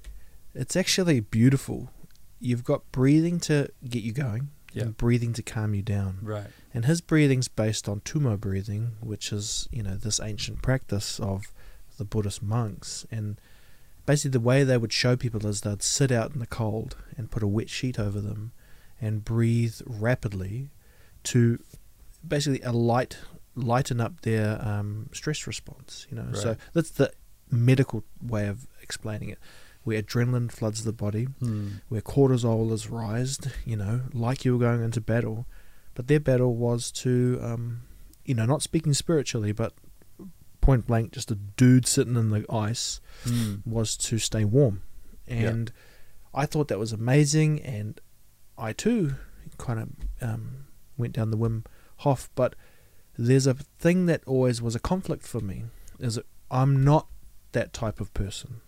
it's actually beautiful. You've got breathing to get you going, Yeah. and breathing to calm you down. Right. And his breathing's based on tummo breathing, which is, you know, this ancient practice of the Buddhist monks. And basically, the way they would show people is they'd sit out in the cold and put a wet sheet over them and breathe rapidly to basically a light lighten up their um, stress response. You know, so that's the medical way of explaining it. Where adrenaline floods the body, Hmm. where cortisol is rised, you know, like you were going into battle. But their battle was to, um, you know, not speaking spiritually, but point blank, just a dude sitting in the ice Hmm. was to stay warm. Yeah. And I thought that was amazing. And I too kind of um, went down the Wim Hof. But there's a thing that always was a conflict for me is that I'm not that type of person.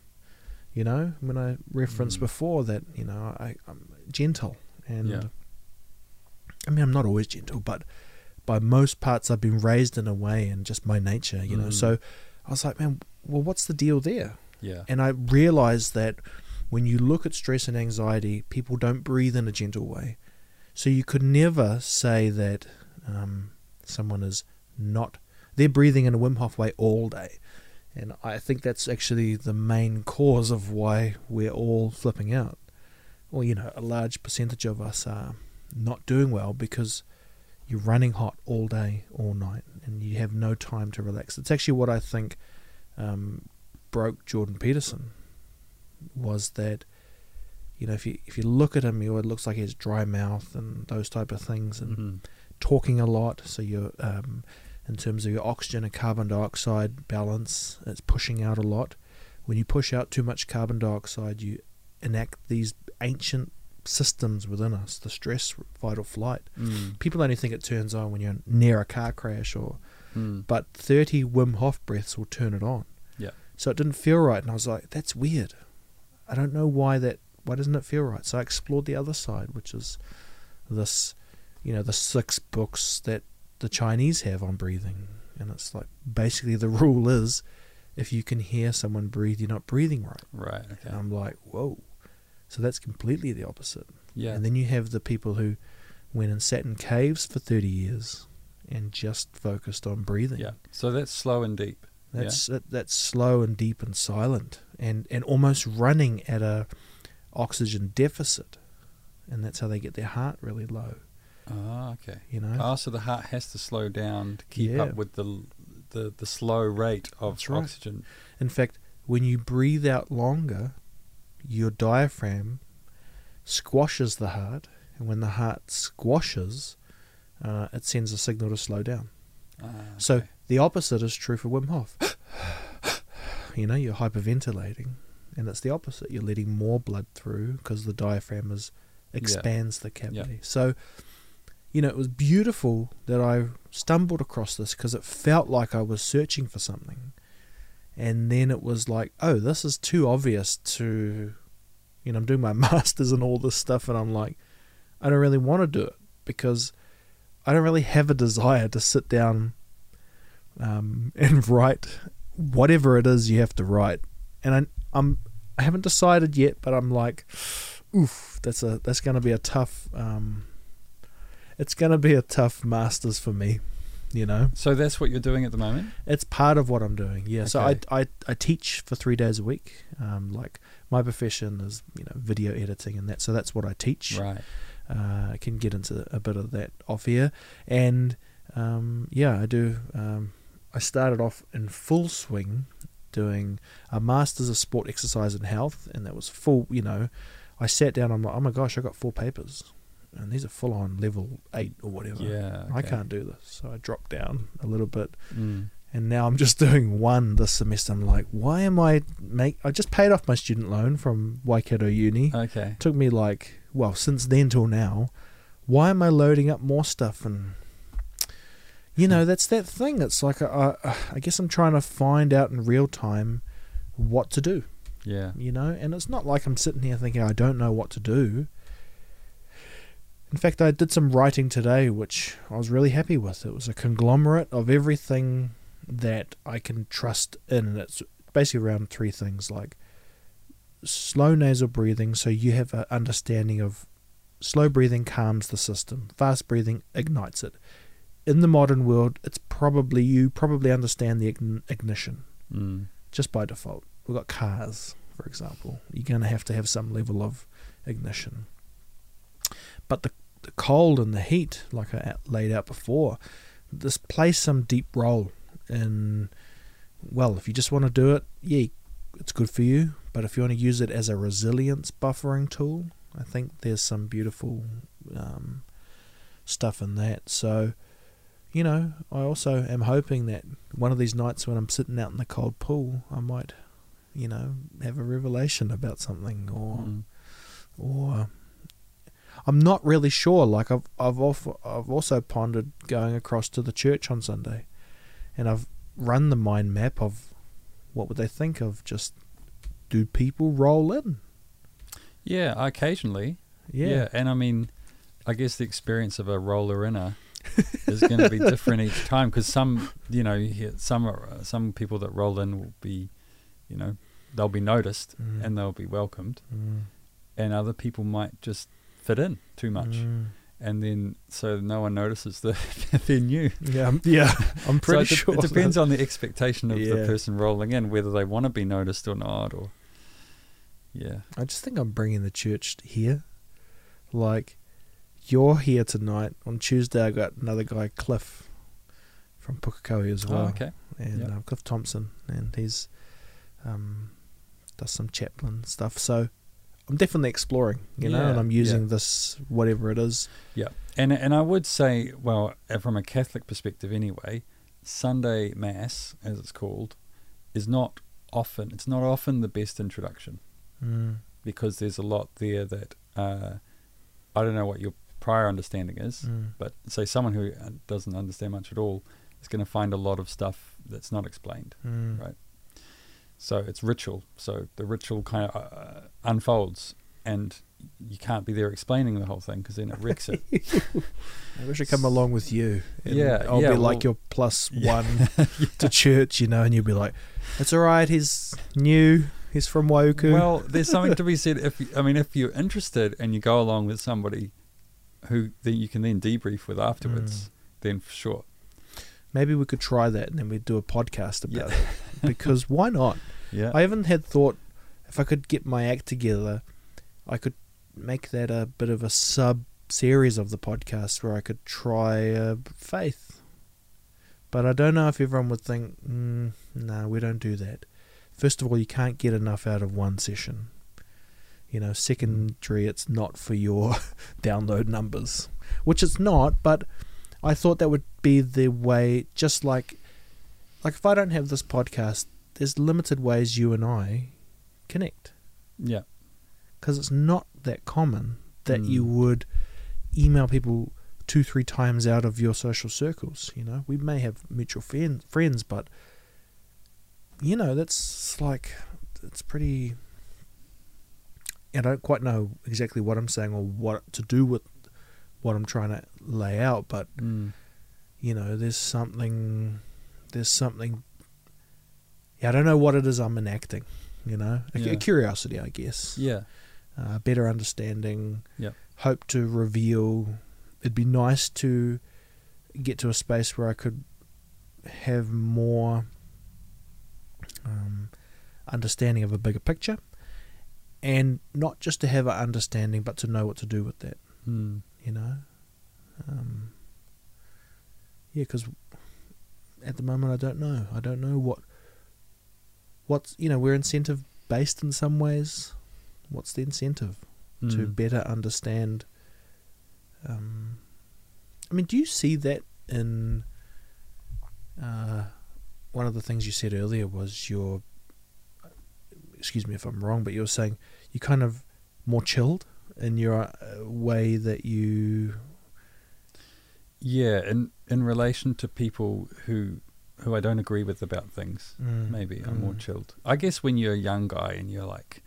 You know, when I referenced Mm. before that, you know, I, I'm gentle and Yeah. I mean, I'm not always gentle, but by most parts, I've been raised in a way and just my nature, you know. Mm. So I was like, man, well, what's the deal there? Yeah. And I realized that when you look at stress and anxiety, people don't breathe in a gentle way. So you could never say that um, someone is not they're breathing in a Wim Hof way all day. And I think that's actually the main cause of why we're all flipping out. Or, you know, a large percentage of us are not doing well because you're running hot all day, all night, and you have no time to relax. It's actually what I think um, broke Jordan Peterson was that, you know, if you if you look at him, it looks like he has dry mouth and those type of things, and Mhm. Talking a lot. So you're um, in terms of your oxygen and carbon dioxide balance, it's pushing out a lot. When you push out too much carbon dioxide, you enact these ancient systems within us, the stress, fight or flight. Mm. People only think it turns on when you're near a car crash, or Mm. but 30 Wim Hof breaths will turn it on. Yeah. So it didn't feel right, and I was like, "That's weird. I don't know why that. Why doesn't it feel right?" So I explored the other side, which is this, you know, the six books that the Chinese have on breathing, and it's like basically the rule is, if you can hear someone breathe, you're not breathing right. Right. Okay. And I'm like, whoa. So that's completely the opposite. yeah. And then you have the people who went and sat in caves for 30 years and just focused on breathing. yeah. So that's slow and deep. That's that, that's slow and deep and silent and, and almost running at a oxygen deficit. And that's how they get their heart really low, Ah. Okay. you know? Oh, so the heart has to slow down to keep Yeah. up with the the the slow rate of right. oxygen. In fact, when you breathe out longer, your diaphragm squashes the heart, and when the heart squashes, uh, it sends a signal to slow down. Ah, So the opposite is true for Wim Hof. you know, you're hyperventilating, and it's the opposite. You're letting more blood through because the diaphragm is expands the cavity. So, you know, it was beautiful that I stumbled across this because it felt like I was searching for something, and then it was like, oh, this is too obvious to, you know, I'm doing my masters and all this stuff, and I'm like, I don't really want to do it because I don't really have a desire to sit down um, and write whatever it is you have to write. And I, I'm I haven't decided yet, but I'm like, oof, that's a that's going to be a tough. Um, it's going to be a tough masters for me, you know. So that's what you're doing at the moment. It's part of what I'm doing. Yeah. So I, I I teach for three days a week. Um, like my profession is you know video editing and that. So that's what I teach. Right. Uh, I can get into a bit of that off here, and um, yeah, I do. Um, I started off in full swing, doing a masters of sport, exercise, and health, and that was full. You know, I sat down. I'm like, oh my gosh, I got four papers, and these are full on level eight or whatever. Yeah. I can't do this, so I dropped down a little bit, Mm. and now I'm just doing one this semester. I'm like, why am I make? I just paid off my student loan from Waikato Uni Okay. took me like well since then till now why am i loading up more stuff and you know hmm. that's that thing it's like I, I, I guess i'm trying to find out in real time what to do Yeah. you know and it's not like i'm sitting here thinking i don't know what to do in fact i did some writing today which i was really happy with it was a conglomerate of everything that i can trust in and it's basically around three things like slow nasal breathing so you have an understanding of slow breathing calms the system fast breathing ignites it in the modern world it's probably you probably understand the ign- ignition Mm. just by default. We've got cars, for example. You're going to have to have some level of ignition. But the, the cold and the heat, like I laid out before, this plays some deep role in, well, if you just want to do it, yeah, it's good for you. But if you want to use it as a resilience buffering tool, I think there's some beautiful um, stuff in that. So, you know, I also am hoping that one of these nights when I'm sitting out in the cold pool, I might, you know, have a revelation about something, or Mm. or I'm not really sure. Like I've I've also, I've also pondered going across to the church on Sunday, and I've run the mind map of what would they think of just do people roll in? Yeah. Occasionally. Yeah, And I mean, I guess the experience of a roller inner is going to be different each time because some, you know, some some people that roll in will be, you know, they'll be noticed Mm. and they'll be welcomed, Mm, and other people might just fit in too much. mm, and then so no one notices that they're new. Yeah, I'm- yeah. I'm pretty so sure. it depends on the expectation of the person rolling in, whether they want to be noticed or not, or yeah, I just think I'm bringing the church here. Like, you're here tonight. On Tuesday, I got another guy, Cliff, from Pukekohe as well. oh, okay, And Yeah. uh, Cliff Thompson. And he's um, does some chaplain stuff. So I'm definitely exploring, you know, and I'm using yeah. this, whatever it is. yeah, and and I would say, well, uh, from a Catholic perspective, anyway, Sunday Mass, as it's called, is not often. It's not often the best introduction. Mm. because there's a lot there that uh, I don't know what your prior understanding is, Mm. but say someone who uh, doesn't understand much at all is going to find a lot of stuff that's not explained. Mm. Right. So it's ritual. So the ritual kind of uh, unfolds, and you can't be there explaining the whole thing because then it wrecks it. I wish I come along with you. And Yeah, I'll yeah, be like your plus Yeah. one to church, you know, and you'll be like, "It's all right. He's new. He's from Waiuku." well, there's something to be said if you, I mean if you're interested and you go along with somebody who then you can then debrief with afterwards, then for sure. maybe we could try that, and then we'd do a podcast about Yeah. it. Because why not? Yeah. I haven't had thought if I could get my act together, I could make that a bit of a sub series of the podcast where I could try uh, faith. But I don't know if everyone would think, mm, no, we don't do that. First of all, you can't get enough out of one session. You know, secondary, it's not for your download numbers, which it's not. But I thought that would be the way. Just like, like if I don't have this podcast, there's limited ways you and I connect yeah. because it's not that common that Mm. you would email people two three times out of your social circles you know we may have mutual friend, friends but you know that's like it's pretty i don't quite know exactly what i'm saying or what to do with what i'm trying to lay out but Mm. you know there's something there's something yeah i don't know what it is i'm enacting you know a, Yeah. a curiosity i guess Yeah. uh, better understanding Yep. hope to reveal it'd be nice to get to a space where i could have more um, understanding of a bigger picture and not just to have an understanding but to know what to do with that Mm. you know um, yeah because at the moment i don't know i don't know what what's you know we're incentive based in some ways what's the incentive to Mm. better understand um, i mean do you see that in uh, one of the things you said earlier was your excuse me if i'm wrong but you were saying you kind of more chilled in your uh, way that you Yeah, in in relation to people who who I don't agree with about things, Mm, maybe I'm more mm. chilled. I guess when you're a young guy and you're like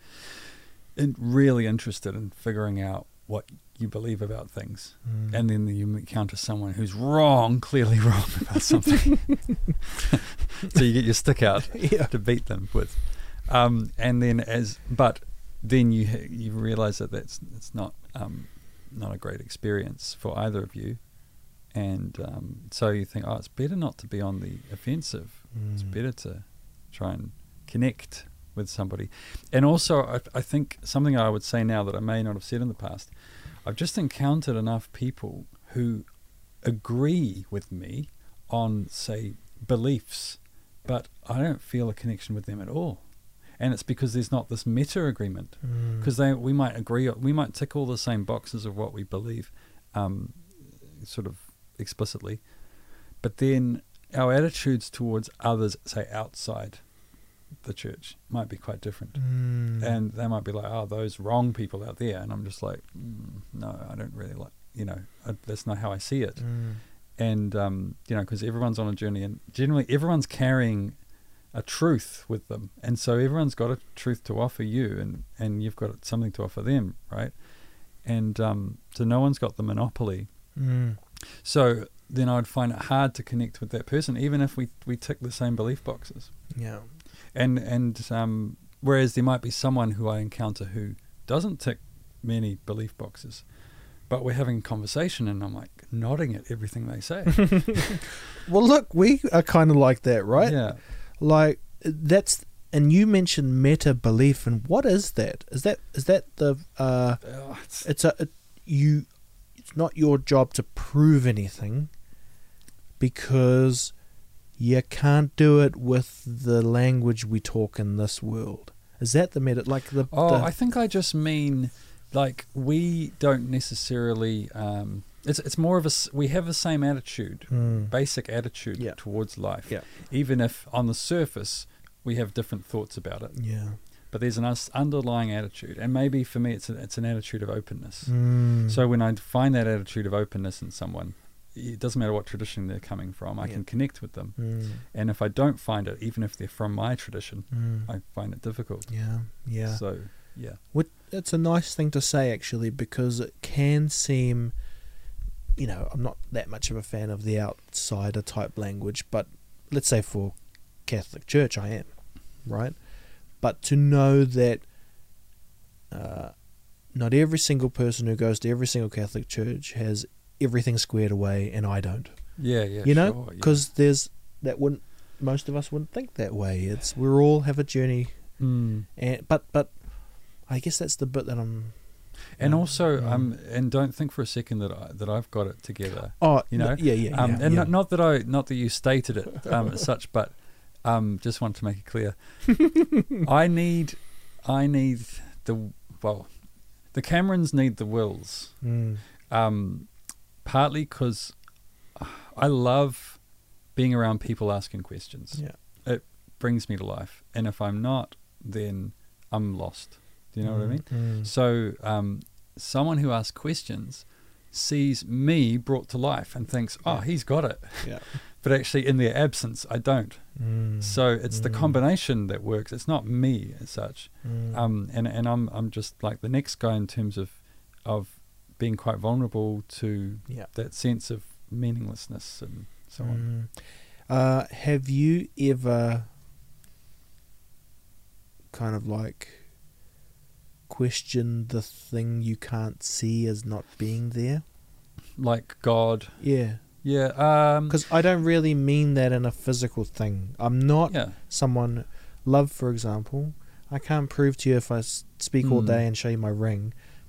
in, really interested in figuring out what you believe about things, Mm. and then you encounter someone who's wrong, clearly wrong about something, so you get your stick out yeah to beat them with, um, and then as but then you you realize that that's it's not um, not a great experience for either of you, and um, so you think, oh, it's better not to be on the offensive. It's Mm. better to try and connect with somebody, and also I, I think something I would say now that I may not have said in the past. I've just encountered enough people who agree with me on, say, beliefs, but I don't feel a connection with them at all. And it's because there's not this meta agreement. Mm. Because they, we might agree, we might tick all the same boxes of what we believe, um, sort of explicitly, but then our attitudes towards others, say outside the church, might be quite different Mm. and they might be like, "Oh, those wrong people out there," and I'm just like, mm, "No, I don't really like." You know, I, that's not how I see it. Mm. And um, you know, because everyone's on a journey, and generally everyone's carrying a truth with them, and so everyone's got a truth to offer you, and and you've got something to offer them, right? And um, so no one's got the monopoly. Mm. So then I'd find it hard to connect with that person, even if we we tick the same belief boxes Yeah. and and um, whereas there might be someone who I encounter who doesn't tick many belief boxes, but we're having a conversation, and I'm like nodding at everything they say. Well, look, we are kind of like that, right? Yeah. Like that's and you mentioned meta belief, and what is that? Is that is that the uh, Oh, it's- it's a it, you it's not your job to prove anything because you can't do it with the language we talk in this world. Is that the meta? Like the, Oh, the I think I just mean like we don't necessarily. Um, it's it's more of a we have the same attitude, Mm. basic attitude Yeah. towards life. Yeah. Even if on the surface we have different thoughts about it, yeah. But there's an underlying attitude, and maybe for me it's a, it's an attitude of openness. Mm. So when I find that attitude of openness in someone, it doesn't matter what tradition they're coming from, I Yeah. can connect with them. Mm. And if I don't find it, even if they're from my tradition, Mm. I find it difficult. yeah, yeah. So yeah. What it's a nice thing to say actually because it can seem you know, I'm not that much of a fan of the outsider type language, but let's say for Catholic Church I am, right? But to know that uh, not every single person who goes to every single Catholic church has everything squared away and I don't. Yeah, yeah. you know, sure, yeah. because there's that wouldn't most of us wouldn't think that way. It's we all have a journey Mm. and but but I guess that's the bit that I'm And Yeah. also, Mm. um, and don't think for a second that I, that I've got it together. Oh, You know, yeah, yeah, Um, yeah, and yeah. Not, not that I, not that you stated it um, as such, but um, just wanted to make it clear. I need, I need the well, the Camerons need the wills. Mm, Um, partly because I love being around people asking questions. yeah. It brings me to life, and if I'm not, then I'm lost. Do you know what I mean? Mm, So, um, someone who asks questions sees me brought to life and thinks, "Oh, Yeah. he's got it," yeah. but actually, in their absence, I don't. Mm, So it's the mm, combination that works. It's not me as such. mm, Um, and and I'm I'm just like the next guy in terms of of being quite vulnerable to yeah. that sense of meaninglessness and so on. Mm. Uh, have you ever kind of like questioned the thing you can't see as not being there? Like God, Yeah. Yeah, um, Because I don't really mean that in a physical thing. I'm not yeah, someone love for example i can't prove to you if I speak all Mm. day and show you my ring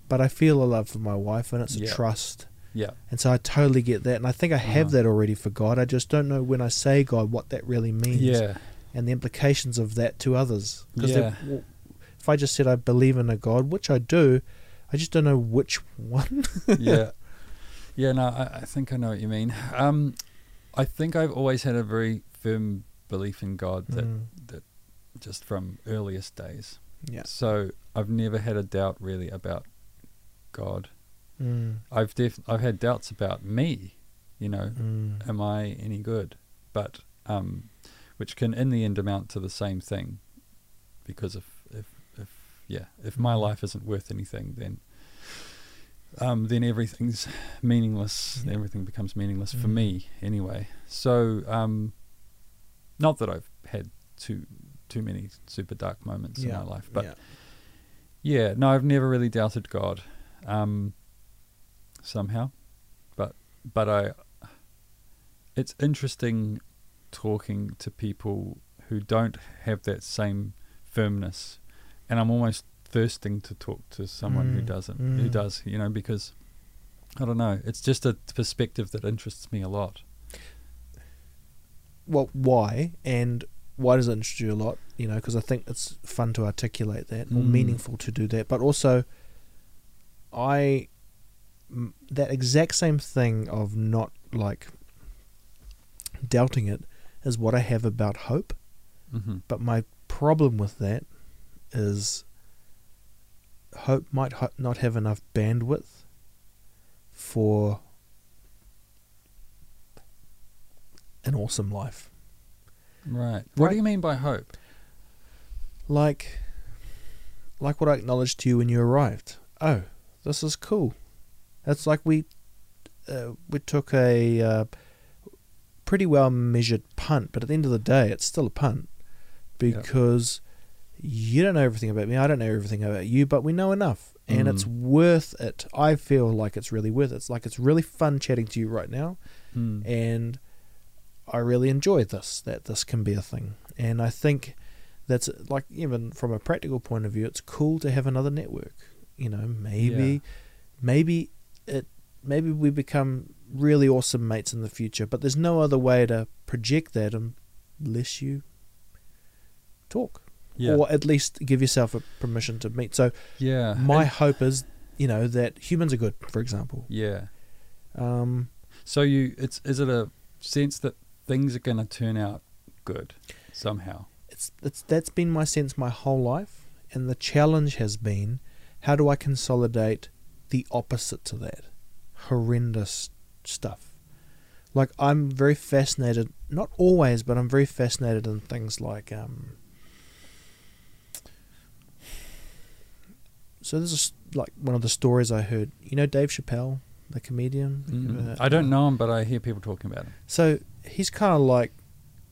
but i feel a love for my wife and it's a Yeah. trust yeah, and so i totally get that and i think i have Uh-huh. that already for god i just don't know when i say god what that really means yeah, and the implications of that to others because Yeah. if i just said i believe in a god which i do i just don't know which one yeah, yeah. No, I, I think I know what you mean. Um, I think I've always had a very firm belief in God that Mm. just from earliest days. yeah So I've never had a doubt really about God. mm. I've def- I've had doubts about me, you know, Mm. am I any good? But um, which can in the end amount to the same thing, because if if if yeah, if my Mhm. life isn't worth anything, then um, then everything's meaningless. Yeah. Everything becomes meaningless for Mhm. me anyway. So um, not that I've had too too many super dark moments in my life, but yeah. yeah, no, I've never really doubted God, um, somehow, but but I. It's interesting talking to people who don't have that same firmness, and I'm almost thirsting to talk to someone who Mm, doesn't, who mm. does, you know, because I don't know, it's just a perspective that interests me a lot. well, why and why does it interest you a lot? You know, because I think it's fun to articulate that, or Mm. meaningful to do that. But also, I that exact same thing of not like doubting it is what I have about hope. hmm But my problem with that is hope might ho- not have enough bandwidth for an awesome life. Right. What do you mean by hope? like like what I acknowledged to you when you arrived. Oh, this is cool. It's like we uh, we took a uh, pretty well measured punt, but at the end of the day, it's still a punt because you don't know everything about me. I don't know everything about you, but we know enough. and it's Mm. worth it. I feel like it's really worth it. It's like it's really fun chatting to you right now, Mm. and I really enjoy this. That this can be a thing, and I think that's like even from a practical point of view, it's cool to have another network. You know, maybe, Yeah. maybe it, maybe we become really awesome mates in the future. But there's no other way to project that unless you talk, yeah, or at least give yourself a permission to meet. So yeah. my And- hope is, you know, that humans are good, for example. yeah. Um, So you, it's is it a sense that things are going to turn out good somehow? it's it's that's been my sense my whole life, and the challenge has been, how do I consolidate the opposite to that, horrendous stuff. Like I'm very fascinated, not always, but I'm very fascinated in things like um. So this is like one of the stories I heard. You know Dave Chappelle, the comedian. Mm. Uh, I don't know him, but I hear people talking about him. So he's kind of like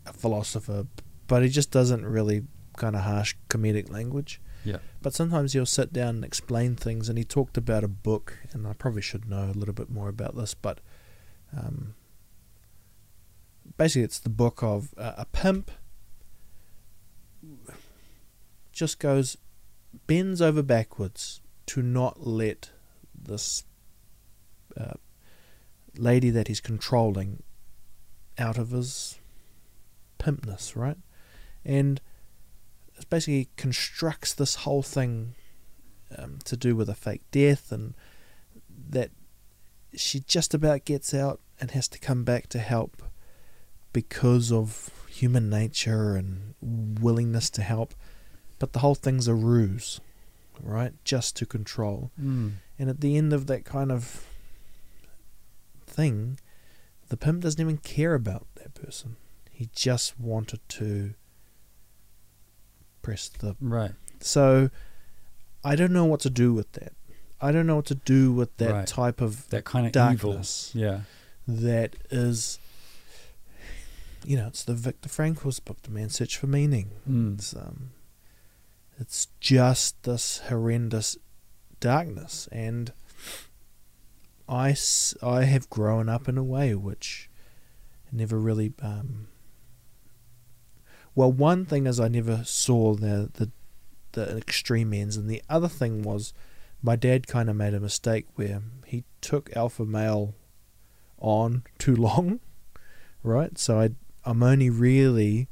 a philosopher, but he just doesn't really kind of harsh comedic language. Yeah. But sometimes he'll sit down and explain things, and he talked about a book, and I probably should know a little bit more about this, but um, basically it's the book of uh, a pimp just goes bends over backwards to not let this uh, lady that he's controlling out of his pimpness, right? And it basically constructs this whole thing um, to do with a fake death, and that she just about gets out and has to come back to help because of human nature and willingness to help. But the whole thing's a ruse, right? Just to control. Mm. And at the end of that kind of thing, the pimp doesn't even care about that person. He just wanted to press the. Right. So I don't know what to do with that. I don't know what to do with that Right. type of That kind of darkness evil. Yeah. that is. You know, it's the Viktor Frankl's book, The Man's Search for Meaning. Mm. It's um, it's just this horrendous darkness, and I, I have grown up in a way which never really um. Well, one thing is I never saw the the the extreme ends, and the other thing was my dad kind of made a mistake where he took alpha male on too long, right? So I I'm only really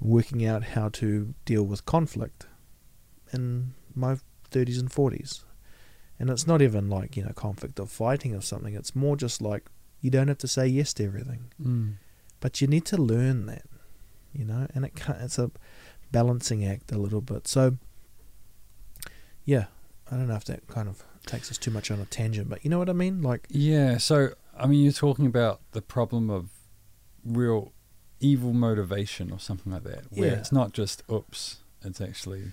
working out how to deal with conflict in my 30s and 40s. And it's not even like, you know, conflict of fighting or something. It's more just like you don't have to say yes to everything. Mm. But you need to learn that, you know, and it it's a balancing act a little bit. So, yeah, I don't know if that kind of takes us too much on a tangent, but you know what I mean? Like, Yeah. So, I mean, you're talking about the problem of real evil motivation or something like that, where Yeah. it's not just oops, it's actually,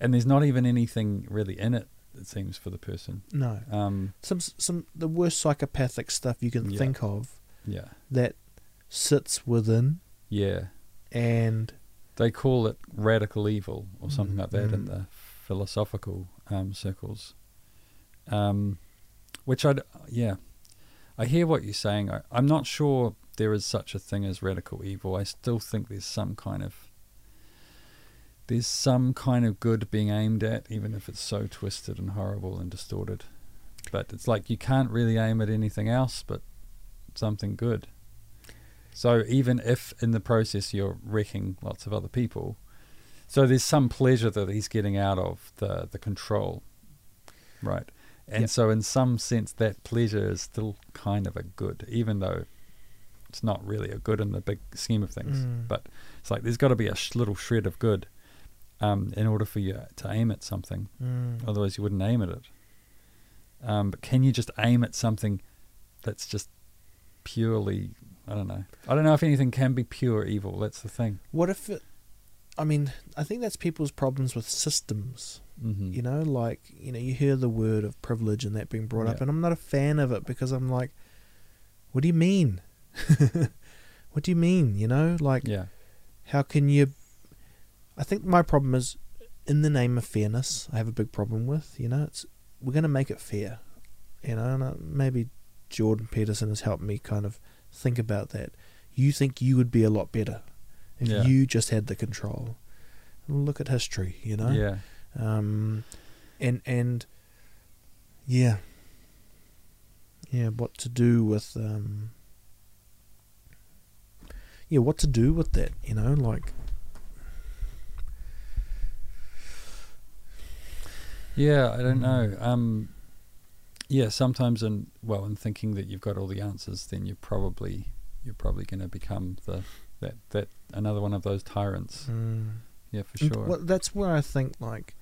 and there's not even anything really in it. It seems for the person. no. Um. Some, some, the worst psychopathic stuff you can Yeah. think of Yeah. that sits within Yeah. and They call it radical evil or something like that in Mm. the philosophical um, circles. Um, which I'd yeah, I hear what you're saying. I, I'm not sure there is such a thing as radical evil. I still think there's some kind of there's some kind of good being aimed at, even if it's so twisted and horrible and distorted. But it's like you can't really aim at anything else but something good. So even if in the process you're wrecking lots of other people, so there's some pleasure that he's getting out of the the control, right? And Yep. so in some sense that pleasure is still kind of a good, even though it's not really a good in the big scheme of things. Mm. But it's like there's got to be a sh- little shred of good um, in order for you to aim at something. Mm. Otherwise, you wouldn't aim at it. Um, but can you just aim at something that's just purely? I don't know. I don't know if anything can be pure evil. That's the thing. What if it? I mean, I think that's people's problems with systems. Mm-hmm. You know, like you know, you hear the word of privilege and that being brought up, and I'm not a fan of it because I'm like, what do you mean? what do you mean? You know, like Yeah. how can you? I think my problem is in the name of fairness. I have a big problem with. You know, it's we're going to make it fair, you know. And uh, maybe Jordan Peterson has helped me kind of think about that. You think you would be a lot better if Yeah. you just had the control. Look at history, you know. Yeah. Um, and and yeah, yeah. What to do with um, yeah, what to do with that? You know, like Yeah, I don't know. Um, yeah, sometimes in well, in thinking that you've got all the answers, then you're probably you're probably going to become the that that another one of those tyrants. mm, Yeah, for sure. Well, that's where I think like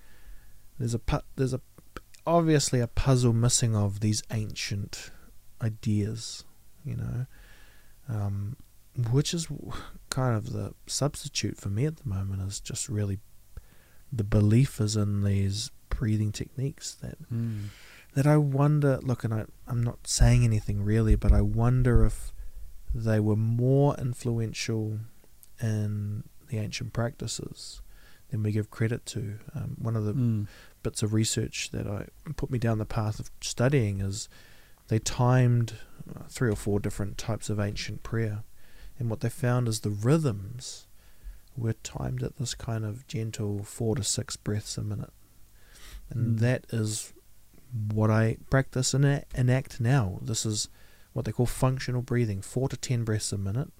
there's a pu- there's a obviously a puzzle missing of these ancient ideas, you know, um, which is kind of the substitute for me at the moment is just really the belief is in these breathing techniques that Mm. that I wonder. Look, and I, I'm not saying anything really, but I wonder if they were more influential in the ancient practices than we give credit to. Um, one of the Mm. bits of research that I put me down the path of studying is they timed uh, three or four different types of ancient prayer, and what they found is the rhythms were timed at this kind of gentle four to six breaths a minute, and Mm. that is what I practice and enact now. This is what they call functional breathing. Four to ten breaths a minute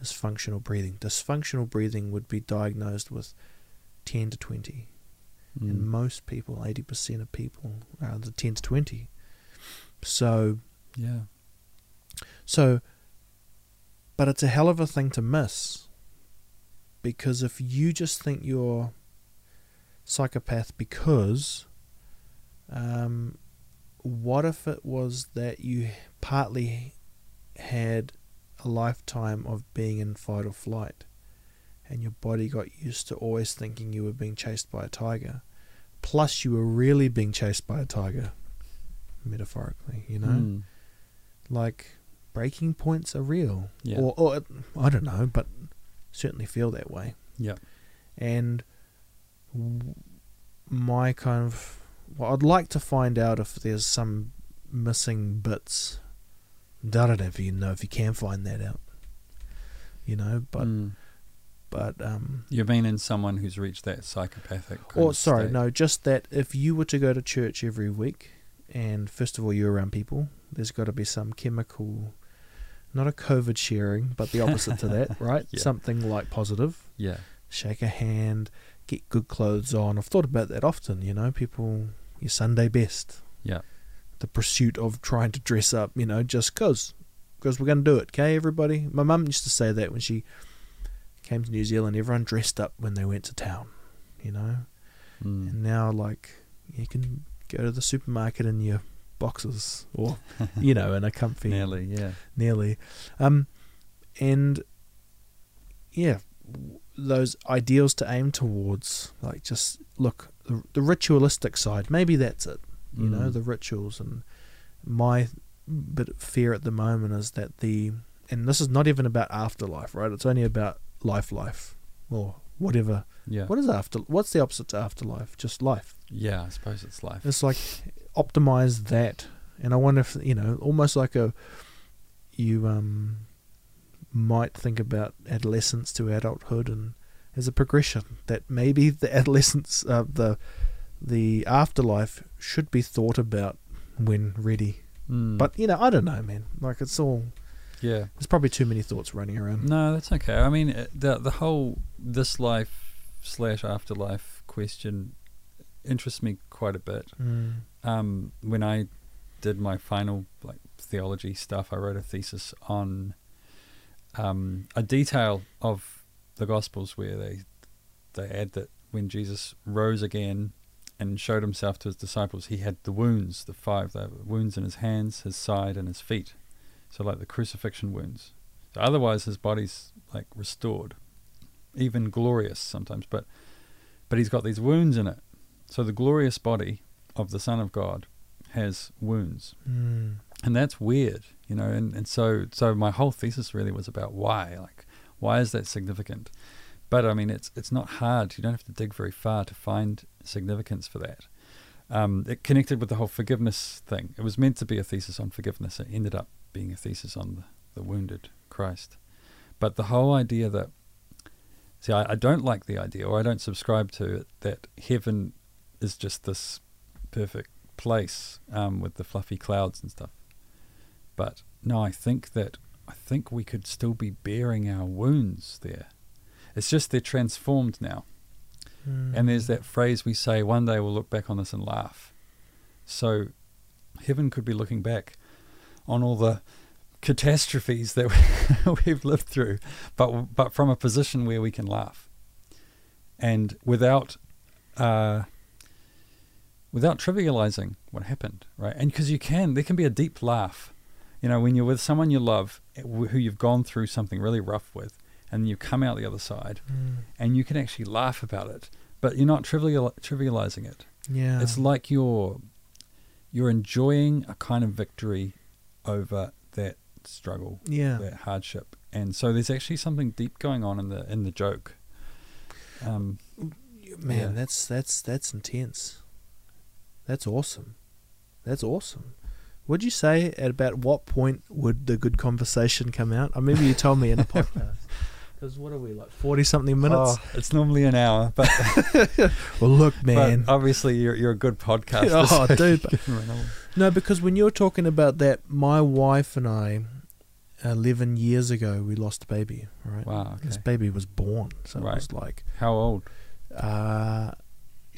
is functional breathing. Dysfunctional breathing would be diagnosed with ten to twenty. And Mm. most people, 80% of people, are the 10 to 20. So, Yeah. so, but it's a hell of a thing to miss. Because if you just think you're psychopath because, um, what if it was that you partly had a lifetime of being in fight or flight and your body got used to always thinking you were being chased by a tiger, plus you were really being chased by a tiger, metaphorically, you know? Mm. Like, breaking points are real. Yeah. Or, or, I don't know, but certainly feel that way. Yeah. And my kind of, well, I'd like to find out if there's some missing bits. I don't know if you know if you can find that out. You know, but Mm. but um, You mean in someone who's reached that psychopathic? or of sorry, state? no, just that if you were to go to church every week, and first of all you're around people, there's got to be some chemical, not a COVID sharing, but the opposite to that, right? Yeah. Something like positive. Yeah. shake a hand, get good clothes on. I've thought about that often, you know, people, your Sunday best. Yeah. The pursuit of trying to dress up, you know, just because. Because we're going to do it, okay, everybody? My mum used to say that when she came to New Zealand, everyone dressed up when they went to town, you know? Mm. And now, like, you can go to the supermarket in your boxes or, you know, in a comfy Nearly. Yeah. nearly. Um, and yeah, those ideals to aim towards, like just look the, the ritualistic side. Maybe that's it. You know, Mm. the rituals and my bit of fear at the moment is that the and this is not even about afterlife, right? It's only about life, life or whatever. Yeah. What is after? What's the opposite to afterlife? Just life. Yeah. I suppose it's life. It's like optimize that, and I wonder if you know, almost like a you um might think about adolescence to adulthood and as a progression that maybe the adolescence, uh, the the afterlife should be thought about when ready. Mm. But you know, I don't know, man. Like it's all yeah. there's probably too many thoughts running around. No, that's okay. I mean, the the whole this life slash afterlife question interests me quite a bit. Mm. Um, when I did my final like theology stuff, I wrote a thesis on um, a detail of the Gospels where they they add that when Jesus rose again and showed himself to his disciples, he had the wounds, the five the wounds in his hands, his side, and his feet. So like the crucifixion wounds. So otherwise, his body's like restored, even glorious sometimes. But but he's got these wounds in it. So the glorious body of the Son of God has wounds, Mm. and that's weird, you know. And, and so so my whole thesis really was about why, like, why is that significant? But I mean, it's it's not hard. You don't have to dig very far to find significance for that. um, it connected with the whole forgiveness thing. It was meant to be a thesis on forgiveness. It ended up being a thesis on the, the wounded Christ. But the whole idea that, see, I, I don't like the idea, or I don't subscribe to it, that heaven is just this perfect place um, with the fluffy clouds and stuff. But no, I think that I think we could still be bearing our wounds there. It's just they're transformed now. And there's that phrase we say, one day we'll look back on this and laugh. So heaven could be looking back on all the catastrophes that we've lived through, but but from a position where we can laugh, and without uh, without trivializing what happened, right? And because you can, there can be a deep laugh, you know, when you're with someone you love, eh, who you've gone through something really rough with, and you come out the other side, Mm. and you can actually laugh about it, but you're not trivial trivializing it. Yeah. It's like you're you're enjoying a kind of victory over that struggle, yeah. that hardship, and so there's actually something deep going on in the in the joke. Um, Man, Yeah. that's that's that's intense. That's awesome. That's awesome. What'd you say at about what point would the good conversation come out? I remember you told me in a podcast. Because what are we like forty something minutes? oh, it's normally an hour, but, well, look, man. but obviously you're you're a good podcaster. Oh, so dude, but- can run all- No, because when you were talking about that, my wife and I, eleven years ago, we lost a baby. Right. Wow. Okay. This baby was born, so Right. it was like How old? uh,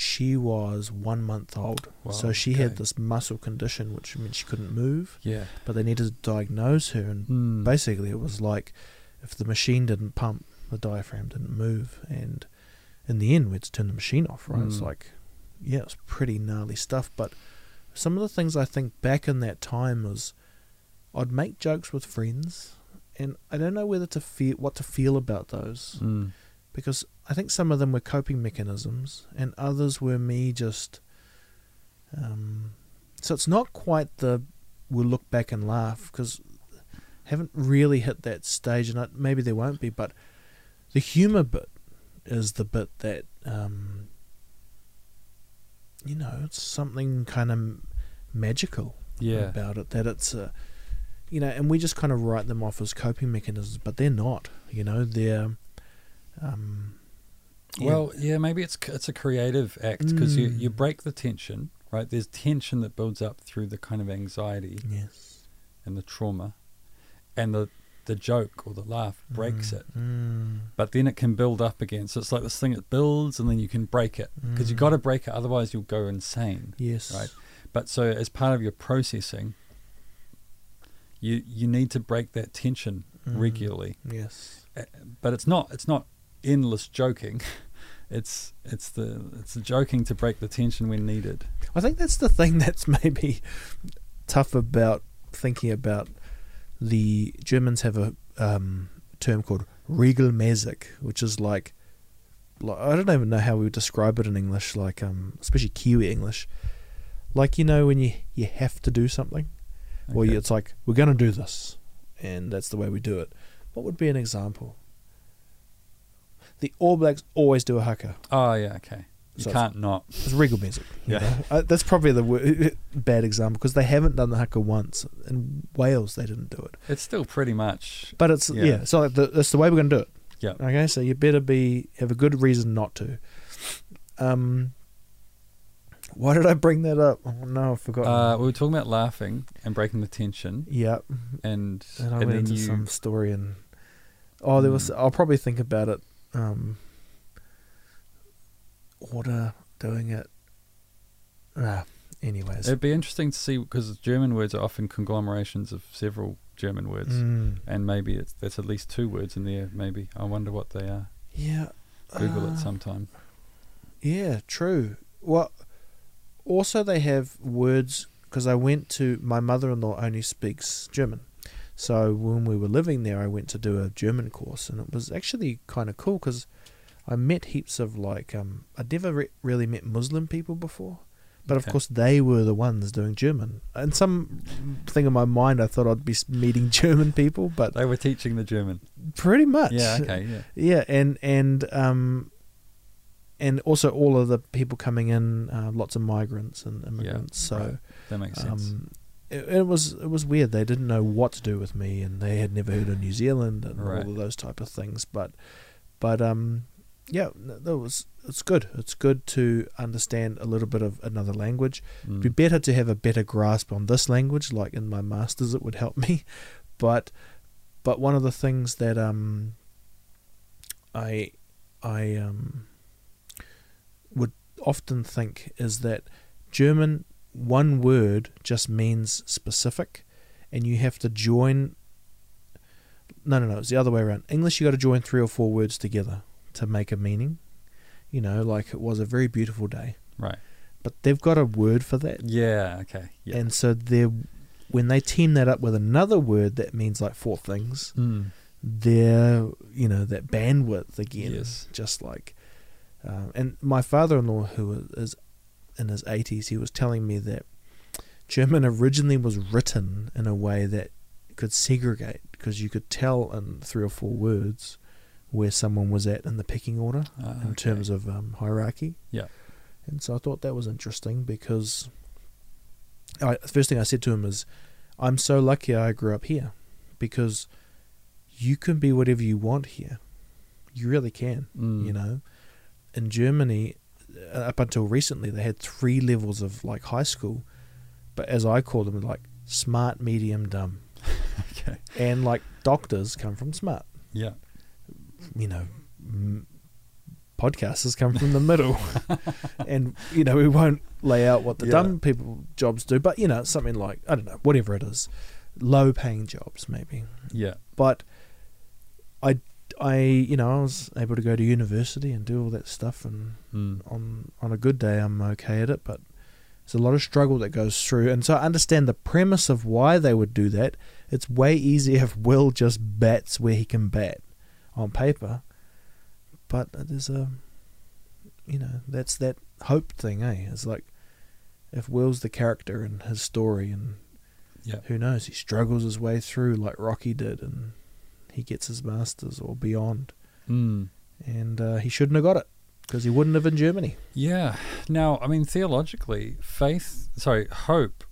she was one month old. so she okay. had this muscle condition, which meant she couldn't move. Yeah. But they needed to diagnose her, and Mm. basically it was like if the machine didn't pump, the diaphragm didn't move, and in the end we had to turn the machine off. Right? It's Mm. like, yeah, it's pretty gnarly stuff. But some of the things I think back in that time was, I'd make jokes with friends, and I don't know whether to feel what to feel about those Mm. because I think some of them were coping mechanisms, and others were me just. Um, so it's not quite the we'll look back and laugh because haven't really hit that stage, and I, maybe there won't be. But the humor bit is the bit that um, you know it's something kind of magical Yeah. about it that it's a you know and we just kind of write them off as coping mechanisms but they're not you know they're um. Well, yeah, maybe it's it's a creative act because you, you Mm. break the tension, right? There's tension that builds up through the kind of anxiety yes and the trauma, and the the joke or the laugh breaks Mm, it. mm, But then it can build up again. So it's like this thing that builds and then you can break it because you Mm. got to break it, otherwise you'll go insane. yes Right. But so as part of your processing, you you need to break that tension Mm, regularly. yes But it's not it's not endless joking. It's it's the it's the joking to break the tension when needed. i think that's the thing that's maybe tough about thinking about the germans have a um term called regelmäßig which is like like I don't even know how we would describe it in English, like um, especially Kiwi English. Like you know when you you have to do something, or Okay. you, it's like we're gonna do this, and that's the way we do it. What would be an example? The All Blacks always do a haka. Oh yeah, okay. You So can't not. It's regelmäßig. music. Yeah. know? Uh, that's probably the w- bad example because they haven't done the haka once. In Wales, they didn't do it, It's still pretty much. but it's yeah. Yeah. so like the, that's the way we're gonna do it. Yeah. Okay, so you better be have a good reason not to. Um, why did I bring that up? Oh no, I forgot. Uh, we were talking about laughing and breaking the tension, yeah, and and I and went into you. some story and oh, there was. Mm. I'll probably think about it. Um, order doing it. Ah, anyways. It'd be interesting to see because German words are often conglomerations of several German words, Mm, and maybe it's there's at least two words in there. Maybe I wonder what they are. yeah. Google uh, it sometime. Yeah, true. Well, also they have words because I went to my mother-in-law only speaks German, so when we were living there, I went to do a German course, and it was actually kind of cool because I met heaps of like um I'd never re- really met Muslim people before, but of course they were the ones doing German. And some thing in my mind, I thought I'd be meeting German people, but They were teaching the German. pretty much, Yeah. Okay. Yeah. yeah, and and um, and also all of the people coming in, uh, lots of migrants and immigrants. so right. that makes sense. um, it, it was it was weird. They didn't know what to do with me, and they had never heard of New Zealand and Right. all of those type of things. But but um, yeah, that was it's good. It's good to understand a little bit of another language. It'd be Mm. better to have a better grasp on this language, like in my masters, it would help me. But but one of the things that um I I um would often think is that German one word just means specific, and you have to join. No, no, no. It's the other way around. English, you got to join three or four words together to make a meaning. You know, like it was a very beautiful day, Right. but they've got a word for that. Yeah. Okay. Yeah. And so they're when they team that up with another word that means like four things, Mm. they're you know that bandwidth again. Yes. Just like, um, and my father-in-law who is in his eighties, he was telling me that German originally was written in a way that could segregate because you could tell in three or four words where someone was at in the pecking order Ah, in terms of um, hierarchy. Yeah. And so I thought that was interesting because I, the first thing I said to him is, I'm so lucky I grew up here because you can be whatever you want here. You really can, Mm. you know. In Germany, uh, Uh, up until recently, they had three levels of like high school, but as I call them, like smart, medium, dumb. Okay. And like doctors come from smart Yeah. you know, m- podcasters come from the middle, and you know we won't lay out what the Yeah. dumb people jobs do, but you know something like I don't know, whatever it is, low paying jobs maybe. Yeah. But I, I you know I was able to go to university and do all that stuff, and Mm. on on a good day I'm okay at it, but there's a lot of struggle that goes through, and so I understand the premise of why they would do that. It's way easier if Will just bats where he can bat on paper, but there's a, you know, that's that hope thing, eh? It's like if Will's the character and his story, and Yeah. who knows, he struggles his way through like Rocky did, and he gets his masters or beyond, Mm. and uh, he shouldn't have got it because he wouldn't have in Germany. Yeah. Now, I mean, theologically, faith, sorry, hope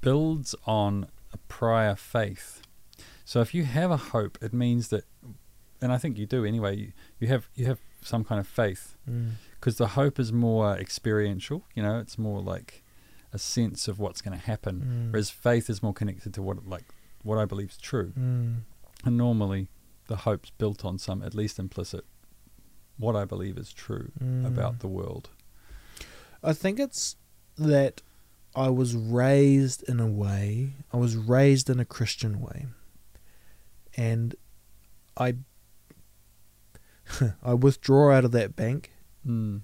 builds on a prior faith. So if you have a hope, it means that, and I think you do anyway. You, you have you have some kind of faith because the hope is more experiential. You know, it's more like a sense of what's going to happen, Mm. whereas faith is more connected to what like what I believe is true. Mm. And normally, the hope's built on some at least implicit what I believe is true Mm. about the world. I think it's that I was raised in a way, I was raised in a Christian way. And I I withdraw out of that bank Mm.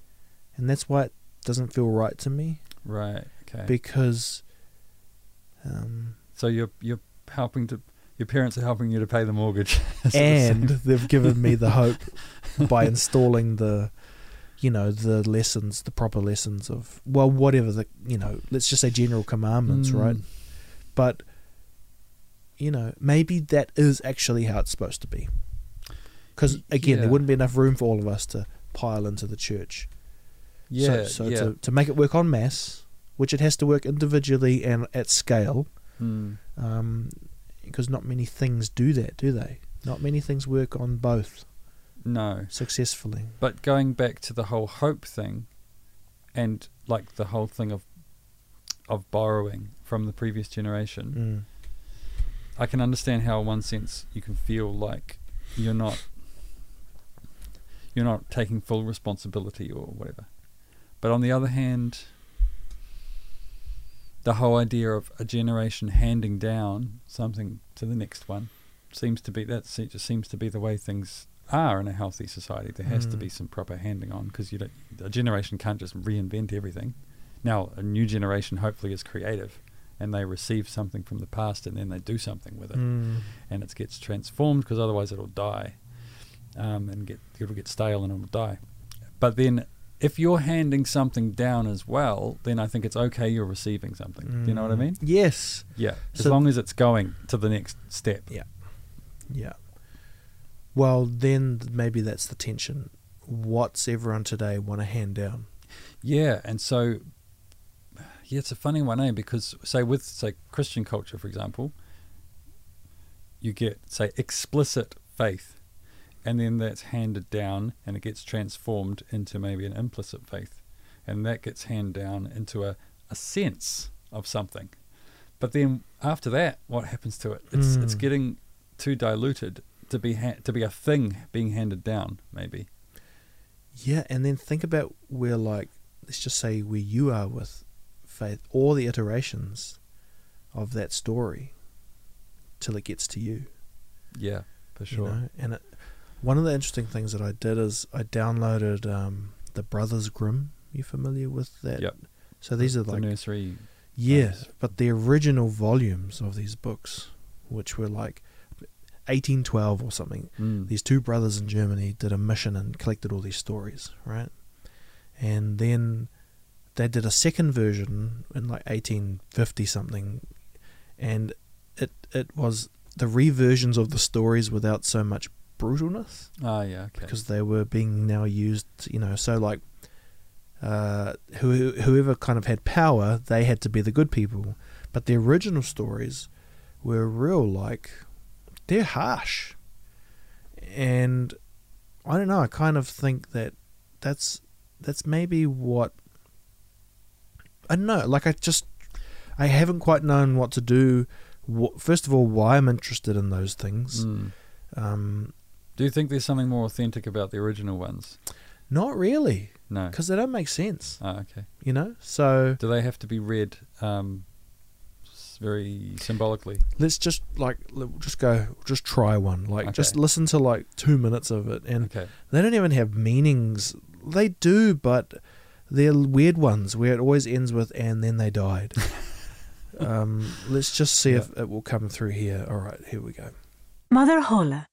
and that's why it doesn't feel right to me Right. Okay. because um so you're you're helping to your parents are helping you to pay the mortgage. It the and they've given me the hope by installing the you know the lessons the proper lessons of well whatever the you know let's just say general commandments Mm. right but you know maybe that is actually how it's supposed to be because again there wouldn't be enough room for all of us to pile into the church Yeah. so, so yeah. to, to make it work on mass, which it has to work individually and at scale Mm. um, because not many things do that do they not many things work on both No. successfully But going back to the whole hope thing, and like the whole thing of of borrowing from the previous generation, mm. I can understand how, in one sense, you can feel like you're not you're not taking full responsibility or whatever. But on the other hand, the whole idea of a generation handing down something to the next one seems to be that just seems to be the way things are in a healthy society. There has to Mm. be some proper handing on because you don't a generation can't just reinvent everything. Now a new generation hopefully is creative and they receive something from the past and then they do something with it Mm. and it gets transformed because otherwise it'll die um, and get it'll get stale and it'll die. But then if you're handing something down as well, then I think it's okay you're receiving something. Do you know what I Mm. mean? Yes. Yeah. As So- long as it's going to the next step. Yeah. Yeah. Well, then maybe that's the tension what's everyone today want to hand down? Yeah, and so yeah, it's a funny one, eh? Because say with say Christian culture, for example, you get say explicit faith, and then that's handed down, and it gets transformed into maybe an implicit faith, and that gets handed down into a, a sense of something. But then after that, what happens to it? It's it's Mm. getting too diluted to be ha- to be a thing being handed down, maybe. Yeah, and then think about where, like, let's just say where you are with faith, all the iterations of that story till it gets to you. Yeah, for you sure. know? And it, one of the interesting things that I did is I downloaded um, the Brothers Grimm. You familiar with that? Yep. So these are the like nursery. Yeah, but the original volumes of these books, which were like 1812 or something, Mm. these two brothers in Germany did a mission and collected all these stories, right? And then they did a second version in like 1850 something, and it it was the reversions of the stories without so much brutalness Ah, yeah, okay. because they were being now used, you know, so like uh, who, whoever kind of had power, they had to be the good people. But the original stories were real, like, they're harsh. And I don't know, I kind of think that that's that's maybe what I don't know, like I just I haven't quite known what to do. First of all, why I'm interested in those things. Mm. Um, Do you think there's something more authentic about the original ones? not really. No. because they don't make sense, Ah, okay. you know. So Do they have to be read um, very symbolically? let's just like just go, just try one. Like just listen to like two minutes of it, and Okay. they don't even have meanings. They do, but they're weird ones where it always ends with "and then they died." um, let's just see if it will come through here. All right, here we go. Mother Holle.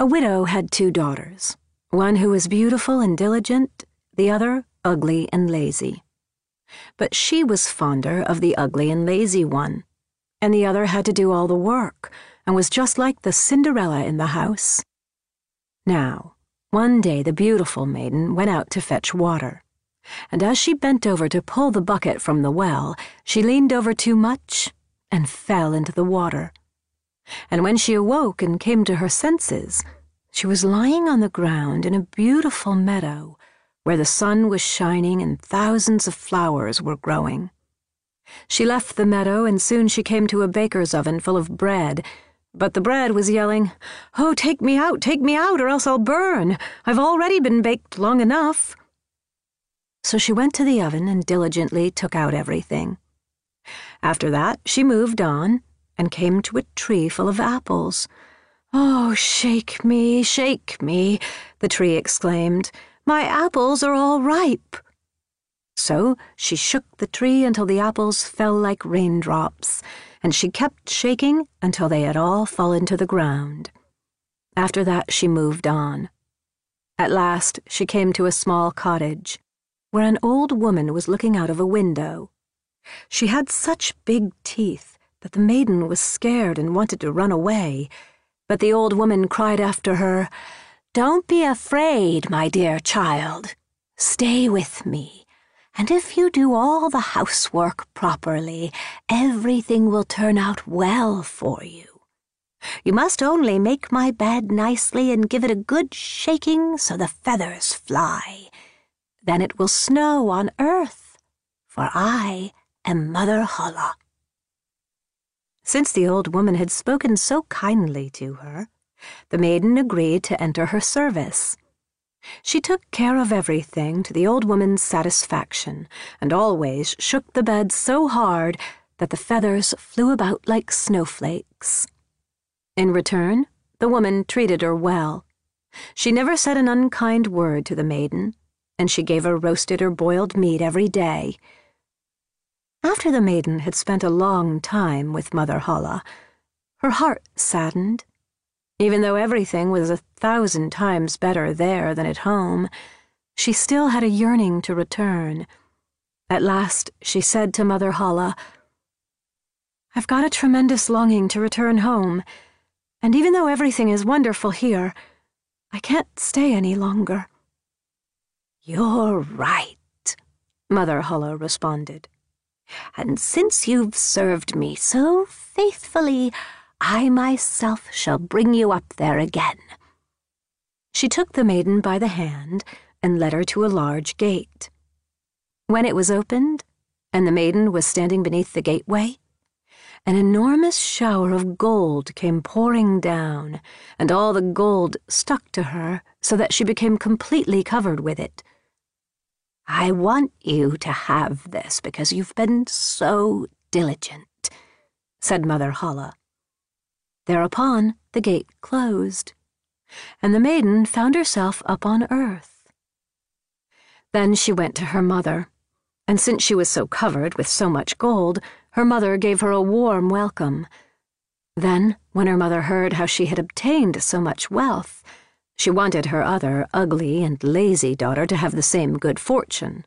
A widow had two daughters, one who was beautiful and diligent, the other ugly and lazy. But she was fonder of the ugly and lazy one, and the other had to do all the work and was just like the Cinderella in the house. Now, one day the beautiful maiden went out to fetch water, and as she bent over to pull the bucket from the well, she leaned over too much and fell into the water and when she awoke and came to her senses, she was lying on the ground in a beautiful meadow where the sun was shining and thousands of flowers were growing. She left the meadow and soon she came to a baker's oven full of bread, but the bread was yelling, Oh, take me out, take me out, or else I'll burn. I've already been baked long enough. So she went to the oven and diligently took out everything. After that, she moved on and came to a tree full of apples. Oh, shake me, shake me, the tree exclaimed. My apples are all ripe. So she shook the tree until the apples fell like raindrops, and she kept shaking until they had all fallen to the ground. After that, she moved on. At last, she came to a small cottage, where an old woman was looking out of a window. She had such big teeth that the maiden was scared and wanted to run away. But the old woman cried after her, Don't be afraid, my dear child. Stay with me, and if you do all the housework properly, everything will turn out well for you. You must only make my bed nicely and give it a good shaking so the feathers fly. Then it will snow on earth, for I am Mother Holle. Since the old woman had spoken so kindly to her, the maiden agreed to enter her service. She took care of everything to the old woman's satisfaction, and always shook the bed so hard that the feathers flew about like snowflakes. In return, the woman treated her well. She never said an unkind word to the maiden, and she gave her roasted or boiled meat every day. After the maiden had spent a long time with Mother Holle, her heart saddened. Even though everything was a thousand times better there than at home, she still had a yearning to return. At last she said to Mother Holle, I've got a tremendous longing to return home, and even though everything is wonderful here, I can't stay any longer. You're right, Mother Holle responded. And since you've served me so faithfully, I myself shall bring you up there again. She took the maiden by the hand and led her to a large gate. When it was opened, and the maiden was standing beneath the gateway, an enormous shower of gold came pouring down, and all the gold stuck to her so that she became completely covered with it. I want you to have this because you've been so diligent, said Mother Holle. Thereupon the gate closed, and the maiden found herself up on earth. Then she went to her mother, and since she was so covered with so much gold, her mother gave her a warm welcome. Then, when her mother heard how she had obtained so much wealth, she wanted her other ugly and lazy daughter to have the same good fortune.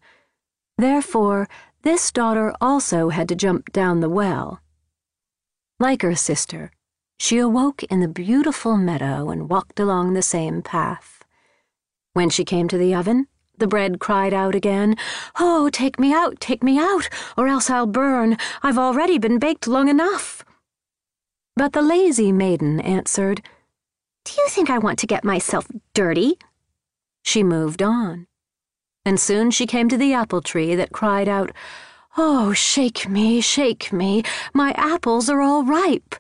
Therefore, this daughter also had to jump down the well. Like her sister, she awoke in the beautiful meadow and walked along the same path. When she came to the oven, the bread cried out again, Oh, take me out, take me out, or else I'll burn. I've already been baked long enough. But the lazy maiden answered, Do you think I want to get myself dirty? She moved on, and soon she came to the apple tree that cried out, Oh, shake me, shake me, my apples are all ripe.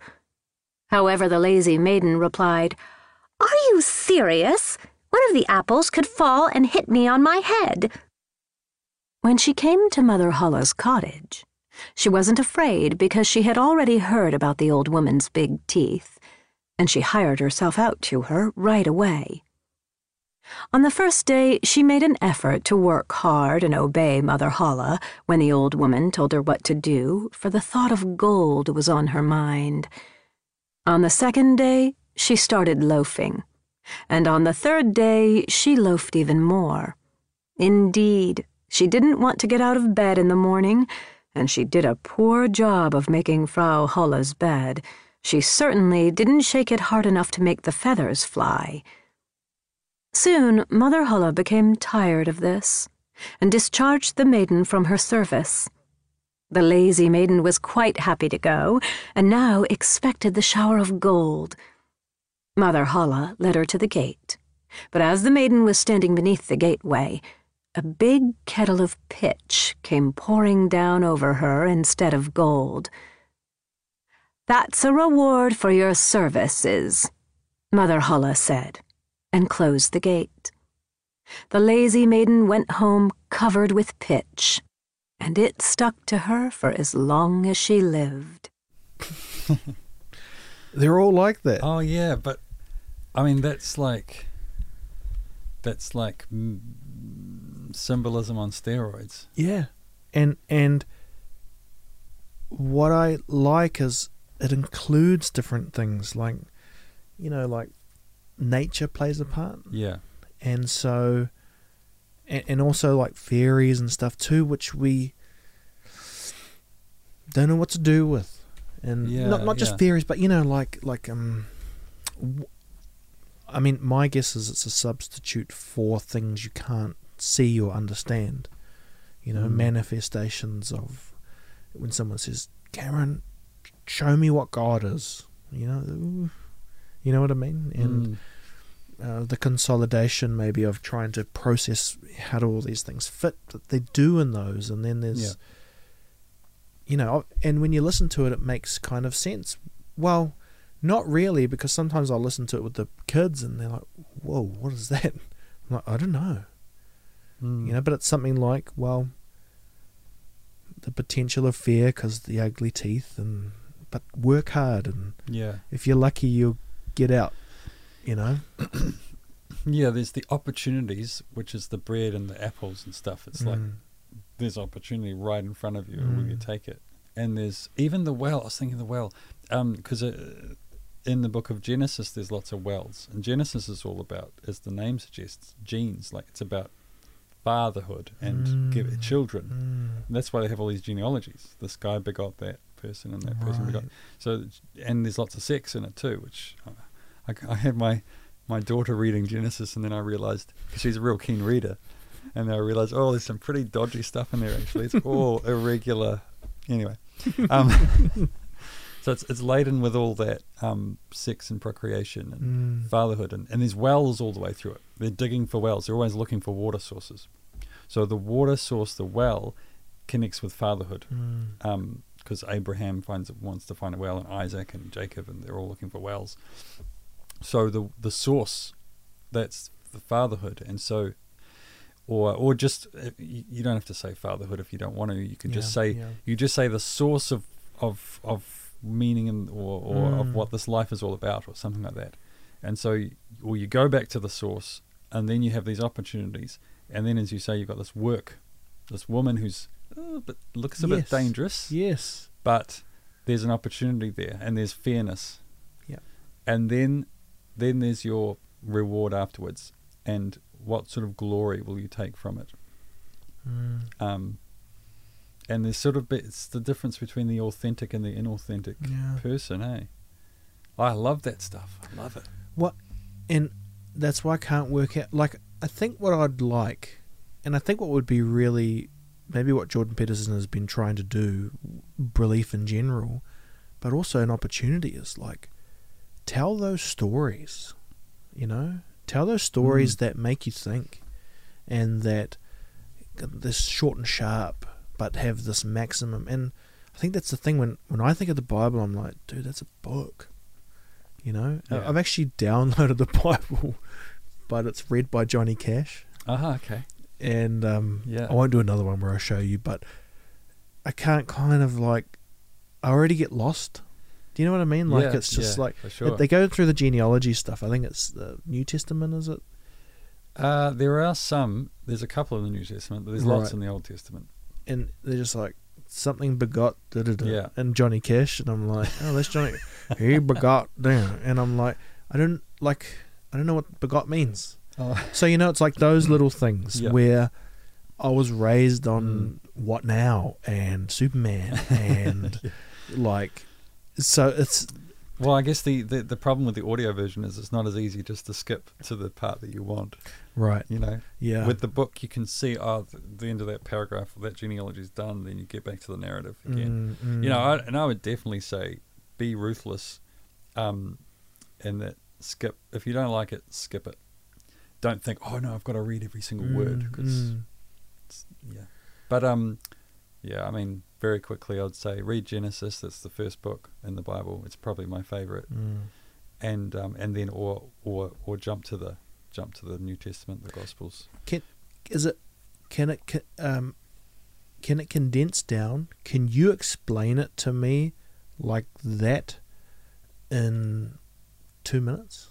However, the lazy maiden replied, Are you serious? One of the apples could fall and hit me on my head. When she came to Mother Holle's cottage, she wasn't afraid because she had already heard about the old woman's big teeth, and she hired herself out to her right away. On the first day, she made an effort to work hard and obey Mother Holle when the old woman told her what to do, for the thought of gold was on her mind. On the second day, she started loafing, and on the third day, she loafed even more. Indeed, she didn't want to get out of bed in the morning, and she did a poor job of making Frau Holle's bed. She certainly didn't shake it hard enough to make the feathers fly. Soon, Mother Holle became tired of this and discharged the maiden from her service. The lazy maiden was quite happy to go, and now expected the shower of gold. Mother Holle led her to the gate, but as the maiden was standing beneath the gateway, a big kettle of pitch came pouring down over her instead of gold. That's a reward for your services, Mother Holle said, and closed the gate. The lazy maiden went home covered with pitch and it stuck to her for as long as she lived. They're all like that. Oh yeah, but I mean that's like that's like symbolism on steroids. Yeah, and and what I like is it includes different things like you know like nature plays a part. Yeah. And so and, and also like fairies and stuff too, which we don't know what to do with, and Yeah, not not just yeah. fairies, but you know like like um. w- I mean, my guess is it's a substitute for things you can't see or understand. You know, Mm. manifestations of when someone says, "Cameron, show me what God is." You know, you know what I mean, and Mm. uh, the consolidation maybe of trying to process how do all these things fit that they do in those and then there's Yeah. you know and when you listen to it it makes kind of sense well not really because sometimes i'll listen to it with the kids and they're like whoa what is that i'm like i don't know Mm. you know but it's something like well the potential of fear because the ugly teeth and but work hard and Yeah. if you're lucky you'll get out you know Yeah, there's the opportunities, which is the bread and the apples and stuff. It's like Mm. there's opportunity right in front of you. And will you Mm. take it? And there's even the well. I was thinking the well, because uh, in the book of Genesis, there's lots of wells, and Genesis is all about, as the name suggests, genes. Like it's about fatherhood and give Mm. children. Mm. And that's why they have all these genealogies. This guy begot that person, and that person. Right. So, and there's lots of sex in it too, which uh, I, I had my my daughter reading Genesis, and then I realized 'cause she's a real keen reader. and then I realized, oh, there's some pretty dodgy stuff in there. Actually, it's all irregular. Anyway, um, so it's it's laden with all that um, sex and procreation and Mm. fatherhood, and, and there's wells all the way through it. They're digging for wells. They're always looking for water sources. So the water source, the well, connects with fatherhood Mm. Because Abraham finds wants to find a well, and Isaac and Jacob, and they're all looking for wells. So the the source, that's the fatherhood, and so, or or just uh, you don't have to say fatherhood if you don't want to. You can just say yeah. you just say the source of of of meaning and or, or Mm. of what this life is all about, or something like that. And so, or you go back to the source, and then you have these opportunities, and then as you say, you've got this work, this woman who's uh, but looks a Yes. bit dangerous Yes. but there's an opportunity there and there's fairness Yeah. and then then there's your reward afterwards and what sort of glory will you take from it Mm. um and there's sort of bit- it's the difference between the authentic and the inauthentic Yeah. person eh i love that stuff i love it What, and that's why I can't work out. Like, I think what I'd like, and I think what would be really, maybe what Jordan Peterson has been trying to do, relief in general, but also an opportunity is like, tell those stories, you know, tell those stories Mm. that make you think, and that this short and sharp, but have this maximum. And I think that's the thing when when I think of the Bible, I'm like, dude, that's a book. You know, Yeah. I've actually downloaded the Bible, but it's read by Johnny Cash, uh-huh okay and um, Yeah. I won't do another one where I show you, but I can't kind of like, I already get lost. Do you know what I mean? Like Yeah, it's just yeah, like sure. they go through the genealogy stuff. I think it's the New Testament, is it? uh, there are some there's a couple in the new testament but there's lots in the old testament And they're just like something begot da da da, Yeah. and Johnny Cash, and I'm like, oh, that's Johnny. he begot damn, and I'm like, I don't like, I don't know what begot means. Oh So you know, it's like those little things Yeah. where I was raised on what now and Superman and like, so it's Well, I guess the, the, the problem with the audio version is it's not as easy just to skip to the part that you want. right, You know, yeah, with the book you can see oh the, the end of that paragraph, that genealogy is done. Then you get back to the narrative again. Mm, mm. You know, I, and I would definitely say be ruthless, um, and that skip if you don't like it, skip it. Don't think oh no, I've got to read every single word Mm, 'cause mm. yeah. But um, yeah, I mean, very quickly, I'd say read Genesis. That's the first book in the Bible. It's probably my favorite. Mm. And um, and then or or or jump to the jump to the New Testament, the Gospels. Can is it can it ca- um can it condense down can you explain it to me like that in two minutes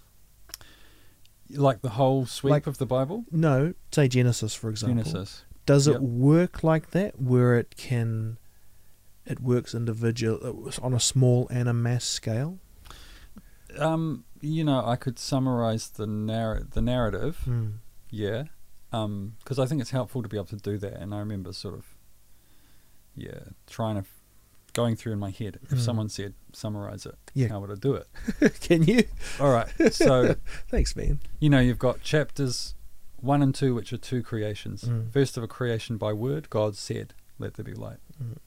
Like the whole sweep Like- of the Bible. no say genesis for example Genesis. does Yep. it work like that where it can it works individual on a small and a mass scale Um, you know, I could summarize the narr- the narrative. Hmm. Yeah. Um, because I think it's helpful to be able to do that. And I remember sort of, yeah, trying to, f- going through in my head. If Mm. someone said summarize it, Yeah. how would I do it? can you All right. So thanks man you know, you've got chapters one and two, which are two creations. Mm. First of a creation by word, God said, "Let there be light," Mm.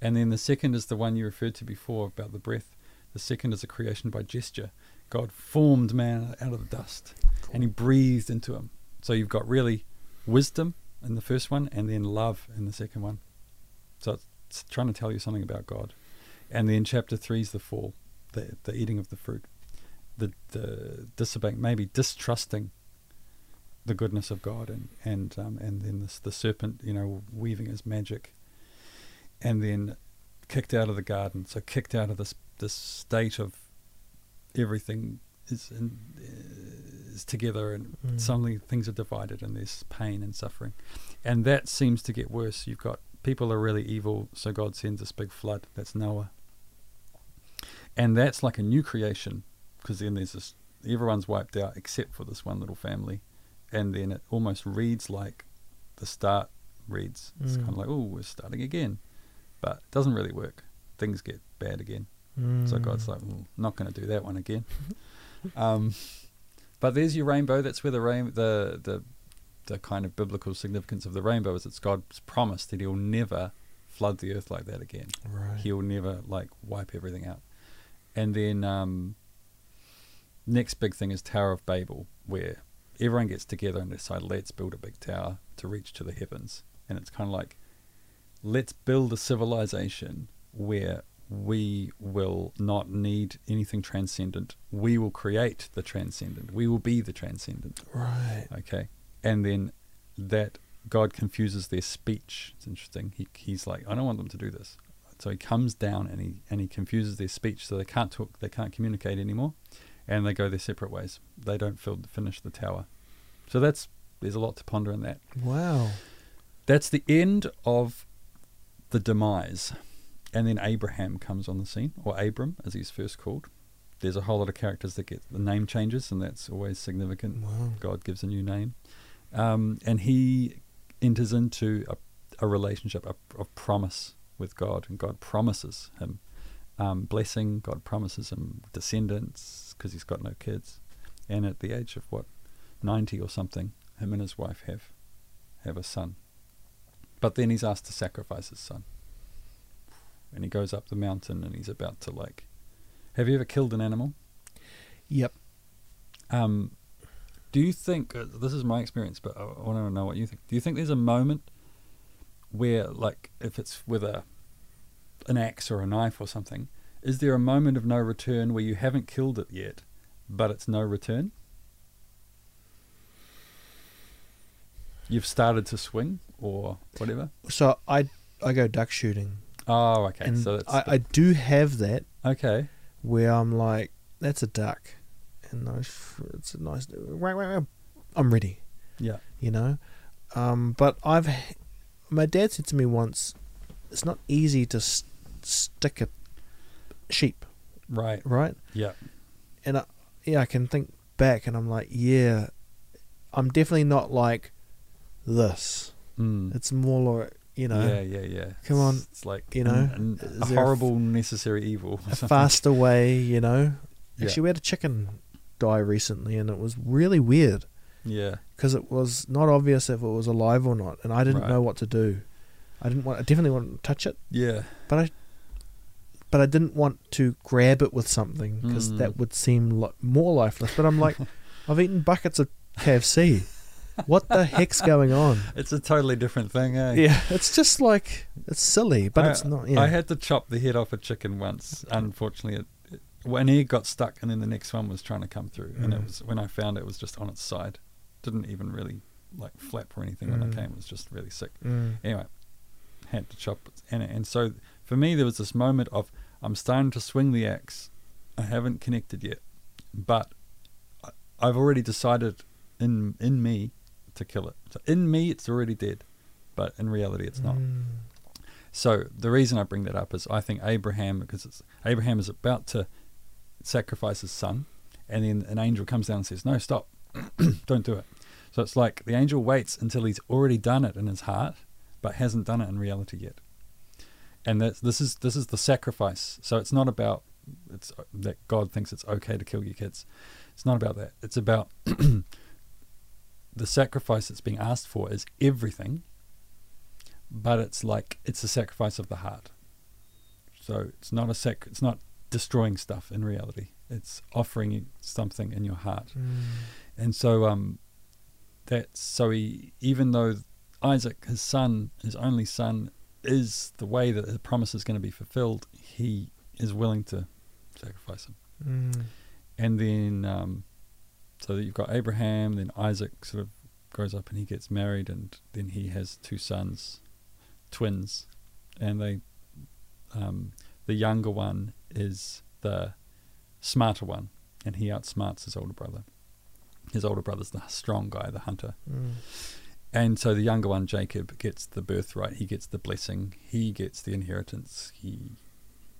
and then the second is the one you referred to before about the breath. The second is a creation by gesture. God formed man out of the dust, and He breathed into him. So you've got really wisdom in the first one, and then love in the second one. So it's, it's trying to tell you something about God. And then chapter three is the fall, the the eating of the fruit, the the disobeying, maybe distrusting the goodness of God, and and um, and then this, the serpent, you know, weaving his magic, and then kicked out of the garden. So kicked out of this this state of everything is in, is together, and Mm. suddenly things are divided, and there's pain and suffering, and that seems to get worse. You've got people are really evil, so God sends this big flood. That's Noah, and that's like a new creation, because then there's this everyone's wiped out except for this one little family, and then it almost reads like the start reads. It's Mm. kind of like, oh, we're starting again, but it doesn't really work. Things get bad again. So Mm. God's like, well, not going to do that one again. um, but there's your rainbow. That's where the rain, the the the kind of biblical significance of the rainbow is it's God's promise that He'll never flood the earth like that again. Right. He'll never like wipe everything out. And then um, next big thing is Tower of Babel, where everyone gets together and decide let's build a big tower to reach to the heavens. And it's kind of like let's build a civilization where we will not need anything transcendent. We will create the transcendent. We will be the transcendent. Right. Okay. And then that God confuses their speech. It's interesting. He, he's like, I don't want them to do this. So he comes down and he and he confuses their speech, so they can't talk, they can't communicate anymore, and they go their separate ways. They don't fill, finish the tower. So that's there's a lot to ponder in that. Wow. That's the end of the demise, and then Abraham comes on the scene, or Abram as he's first called. There's a whole lot of characters that get the name changes, and that's always significant. Wow. God gives a new name, um, and he enters into a, a relationship of, of promise with God, and God promises him um, blessing. God promises him descendants because he's got no kids, and at the age of what ninety or something, him and his wife have have a son. But then he's asked to sacrifice his son, and he goes up the mountain, and he's about to like. Have you ever killed an animal? Yep. Um, do you think uh, this is my experience, but I, I want to know what you think. Do you think there's a moment where, like, if it's with a an axe or a knife or something, is there a moment of no return where you haven't killed it yet, but it's no return? You've started to swing or whatever. So I I go duck shooting, Oh, okay. and so I, I do have that okay. where I'm like, that's a duck, and it's a nice. I'm ready. Yeah. you know. Um, but I've, my dad said to me once, it's not easy to s stick a sheep, Right. right? Yeah. And I, yeah, I can think back, and I'm like, yeah, I'm definitely not like this. Mm. It's more like you know, yeah, yeah, yeah. come on, It's, it's like you know, an- is a there a f- horrible necessary evil. a faster way, you know. Yeah. Actually, we had a chicken die recently, and it was really weird Yeah. because it was not obvious if it was alive or not, and I didn't Right. know what to do. I didn't want. I definitely want to touch it. Yeah. but I but I didn't want to grab it with something because Mm. that would seem li- more lifeless. But I'm like, I've eaten buckets of KFC. What the heck's going on? It's a totally different thing, eh? Yeah, it's just like it's silly, but I, it's not. Yeah, I had to chop the head off a chicken once. Unfortunately, it, it, when he got stuck, and then the next one was trying to come through, and it Mm. was when I found it, it was just on its side. Didn't even really like flap or anything when it Mm. came. It was just really sick. Mm. Anyway, had to chop it, and and so for me there was this moment of I'm starting to swing the axe. I haven't connected yet, but I, I've already decided in in me to kill it. So in me, it's already dead, but in reality, it's not. Mm. So the reason I bring that up is I think Abraham, because it's, Abraham is about to sacrifice his son, and then an angel comes down and says, "No, stop, don't do it." So it's like the angel waits until he's already done it in his heart, but hasn't done it in reality yet. And that's this is this is the sacrifice. So it's not about it's that God thinks it's okay to kill your kids. It's not about that. It's about the sacrifice that's being asked for is everything but it's like it's a sacrifice of the heart. So it's not a sac. It's not destroying stuff in reality. It's offering something in your heart. Mm. And so um, that's so he even though Isaac, his son, his only son, is the way that the promise is going to be fulfilled. He is willing to sacrifice him. Mm. And then um, so that you've got Abraham, then Isaac sort of grows up and he gets married, and then he has two sons, twins, and they, um, the younger one is the smarter one, and he outsmarts his older brother. His older brother's the strong guy, the hunter, Mm. and so the younger one, Jacob, gets the birthright. He gets the blessing. He gets the inheritance. He,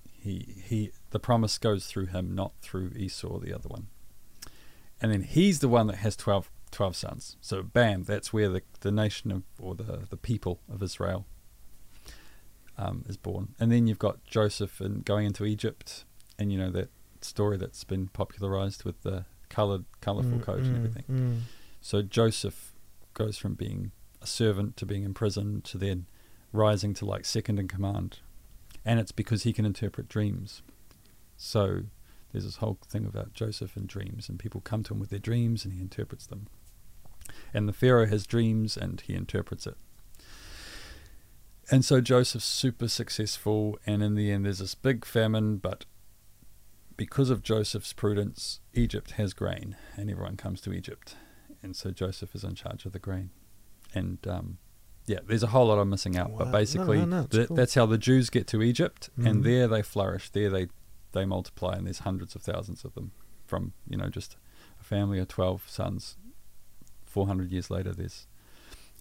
he, he. The promise goes through him, not through Esau, the other one. And then he's the one that has 12, 12 sons. So bam, that's where the the nation of or the the people of Israel um, is born. And then you've got Joseph and going into Egypt, and you know that story that's been popularized with the colored, colorful Mm, coat and mm, everything. mm. So Joseph goes from being a servant to being imprisoned to then rising to like second in command. And it's because he can interpret dreams. So there's this whole thing about Joseph and dreams, and people come to him with their dreams and he interprets them. And the Pharaoh has dreams and he interprets it. And so Joseph's super successful, and in the end, there's this big famine, but because of Joseph's prudence, Egypt has grain, and everyone comes to Egypt. And so Joseph is in charge of the grain. And um, yeah, there's a whole lot I'm missing out, Wow. but basically, no, no, it's that, cool. that's how the Jews get to Egypt, and Mhm. there they flourish. There they they multiply, and there's hundreds of thousands of them from you know just a family of twelve sons. Four hundred years later, there's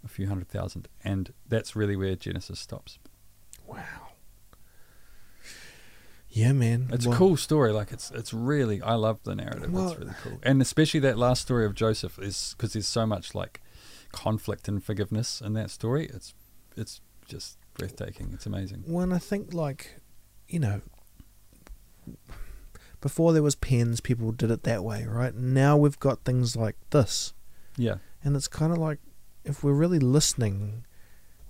a few hundred thousand, and that's really where Genesis stops. Wow. Yeah, man. It's Well, a cool story. Like it's it's really I love the narrative. Well- it's really cool, and especially that last story of Joseph is because there's so much like conflict and forgiveness in that story. It's it's just breathtaking. It's amazing. When I think like, you know, before there was pens, people did it that way, right? Now we've got things like this, Yeah, and it's kind of like if we're really listening,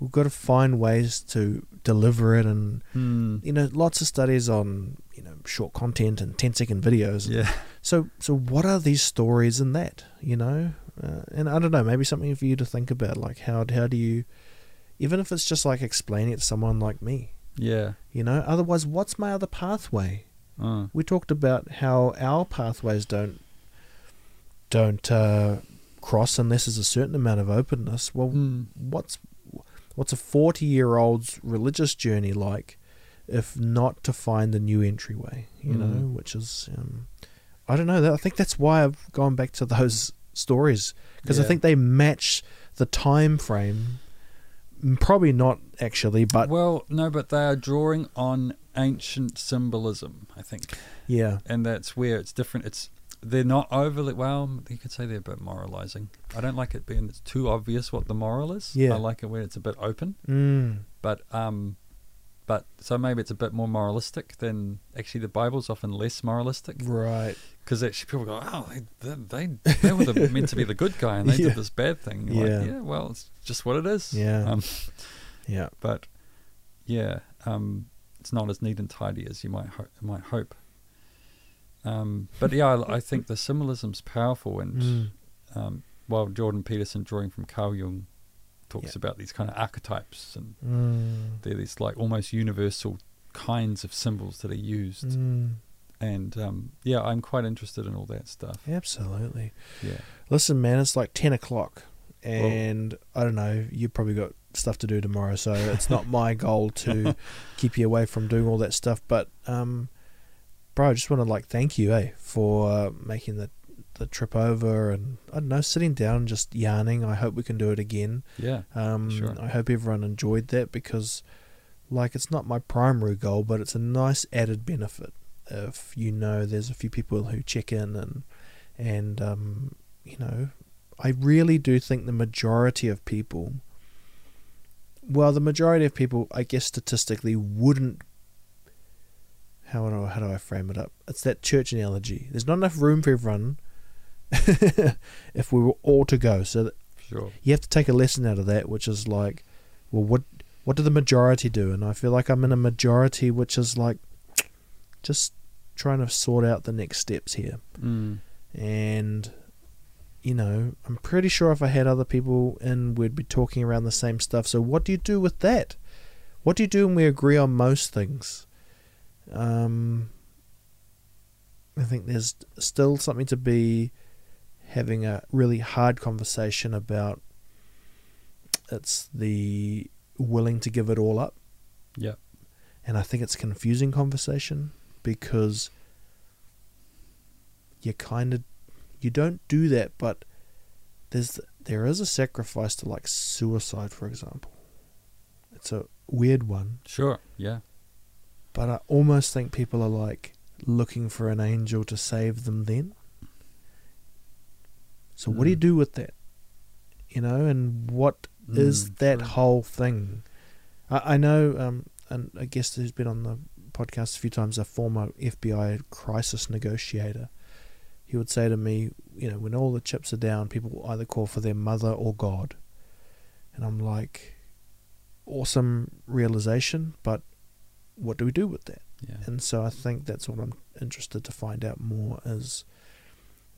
we've got to find ways to deliver it, and mm. you know, lots of studies on you know short content and 10 second videos. yeah, So, so what are these stories in that? You know, uh, and I don't know, maybe something for you to think about, like how how do you, even if it's just like explaining it to someone like me, yeah. you know. Otherwise, what's my other pathway? Uh, We talked about how our pathways don't don't uh, cross unless there's a certain amount of openness. Well, mm. what's what's a forty year old's religious journey like, if not to find the new entryway? You know, Mm. which is um, I don't know. I think that's why I've gone back to those stories because I think they match the time frame. Mm, Probably not actually, but well, no, but they are drawing on ancient symbolism. I think. yeah, and that's where it's different. It's they're not overly well. You could say they're a bit moralizing. I don't like it being it's too obvious what the moral is. Yeah. I like it when it's a bit open. mm, But um, but so maybe it's a bit more moralistic than actually the Bible's often less moralistic right. because actually people go, oh, they they they, they were the, meant to be the good guy and they Yeah. did this bad thing. You're Yeah. yeah, well, it's just what it is. Yeah. Um, Yeah, but yeah, um, it's not as neat and tidy as you might ho- might hope. Um, but yeah, I, I think the symbolism's powerful, and Mm. um, while Jordan Peterson, drawing from Carl Jung, talks Yeah. about these kind of archetypes, and Mm. they're these like almost universal kinds of symbols that are used. Mm. And um, yeah, I'm quite interested in all that stuff. Absolutely. Yeah, Listen, man, it's like 10 o'clock. And I don't know, you've probably got stuff to do tomorrow. So it's not my goal to keep you away from doing all that stuff. But, um, bro, I just want to like thank you, eh, for uh, making the, the trip over and I don't know, sitting down and just yarning. I hope we can do it again. yeah, Um, Sure. I hope everyone enjoyed that because, like, it's not my primary goal, but it's a nice added benefit if you know there's a few people who check in and and um, you know, I really do think the majority of people, well, the majority of people, I guess statistically, wouldn't. How do I, how do I frame it up? It's that church analogy. There's not enough room for everyone. if we were all to go, so that sure. you have to take a lesson out of that, which is like, well, what what do the majority do? And I feel like I'm in a majority, which is like, just trying to sort out the next steps here. Mm. And you know, I'm pretty sure if I had other people in, we'd be talking around the same stuff. So what do you do with that? What do you do when we agree on most things? Um, I think there's still something to be having a really hard conversation about. It's the willing to give it all up, Yeah, and I think it's a confusing conversation because you kind of you don't do that, but there's there is a sacrifice to like suicide, for example. It's a weird one, sure. Yeah, but I almost think people are like looking for an angel to save them. Then, so what do you Mm. do with that? You know, and what is Mm, that true. whole thing? I, I know, um, and a guest who's been on the podcast a few times, a former FBI crisis negotiator. he would say to me, you know, when all the chips are down, people will either call for their mother or God. And I'm like, awesome realization, but what do we do with that? Yeah. And so I think that's what I'm interested to find out more is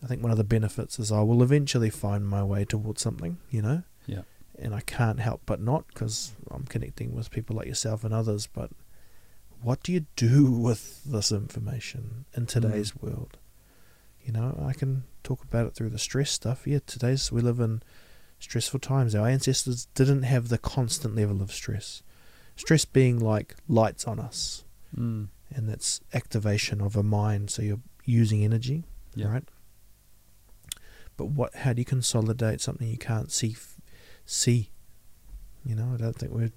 I think one of the benefits is I will eventually find my way towards something, you know? Yeah. And I can't help but not because I'm connecting with people like yourself and others, but what do you do with this information in today's mm. world? You know, I can talk about it through the stress stuff. Yeah, today's we live in stressful times. Our ancestors didn't have the constant level of stress. Stress being like lights on us, Mm. and that's activation of a mind. So you're using energy, Yeah. right? But what? How do you consolidate something you can't see? f- See, you know, I don't think we're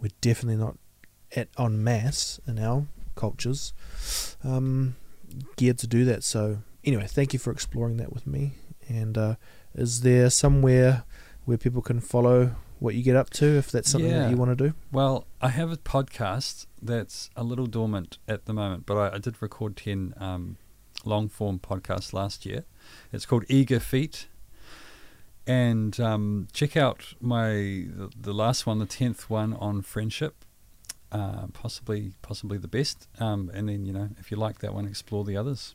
we're definitely not at en masse in our cultures um, geared to do that. So anyway, thank you for exploring that with me. And uh, is there somewhere where people can follow what you get up to if that's something Yeah. that you want to do? Well, I have a podcast that's a little dormant at the moment, but I, I did record 10 um, long form podcasts last year. It's called Eager Feet. And um, check out my the, the last one, the 10th one on friendship. Uh, possibly, possibly the best. Um, and then, you know, if you like that one, explore the others.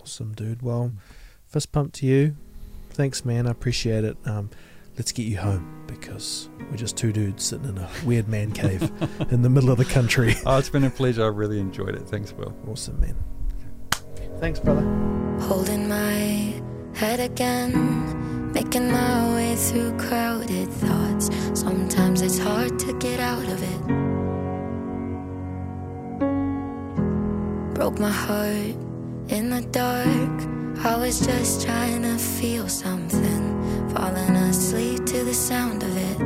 Awesome, dude. Well, fist pump to you. Thanks, man. I appreciate it. Um, let's get you home because we're just two dudes sitting in a weird man cave in the middle of the country. Oh, it's been a pleasure. I really enjoyed it. Thanks, Will. Awesome, man. Thanks, brother. Holding my head again, making my way through crowded thoughts. Sometimes it's hard to get out of it. Broke my heart in the dark. I was just trying to feel something, falling asleep to the sound of it.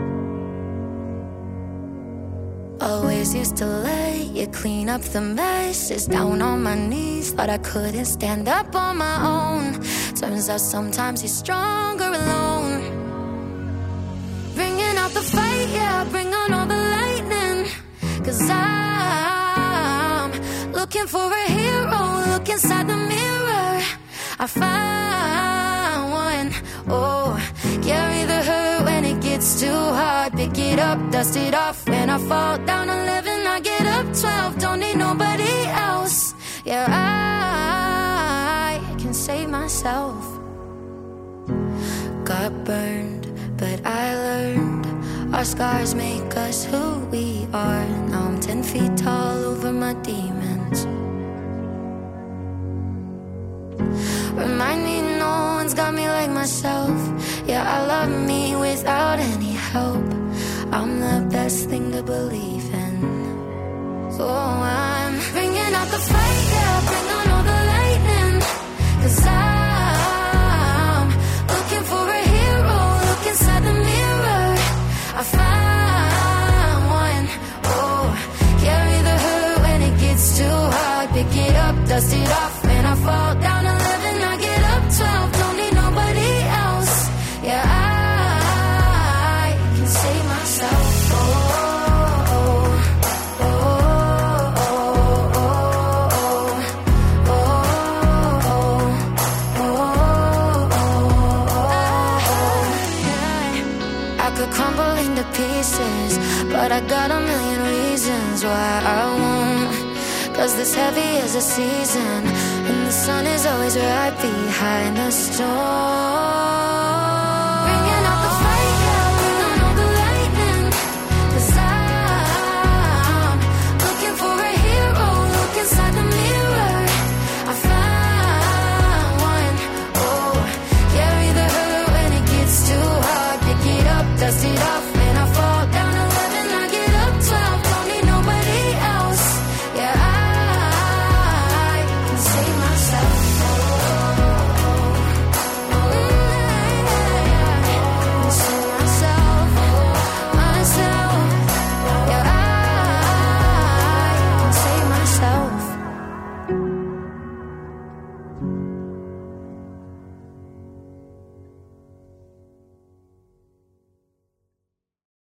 Always used to lay you clean up the messes down on my knees. Thought I couldn't stand up on my own. Turns out sometimes you're stronger alone. Bringing out the fight, yeah, bring on all the lightning. Cause I'm looking for a hero. Look inside the mirror. I find one. Oh, carry the hurt when it gets too hard. Pick it up, dust it off. When I fall down 11, I get up 12. Don't need nobody else. Yeah, I can save myself. Got burned, but I learned. Our scars make us who we are. Now I'm 10 feet tall over my demons. Remind me no one's got me like myself. Yeah, I love me without any help. I'm the best thing to believe in. So I'm bringing out the fight, yeah, bring on Cause this heavy as a season, and the sun is always right behind the storm.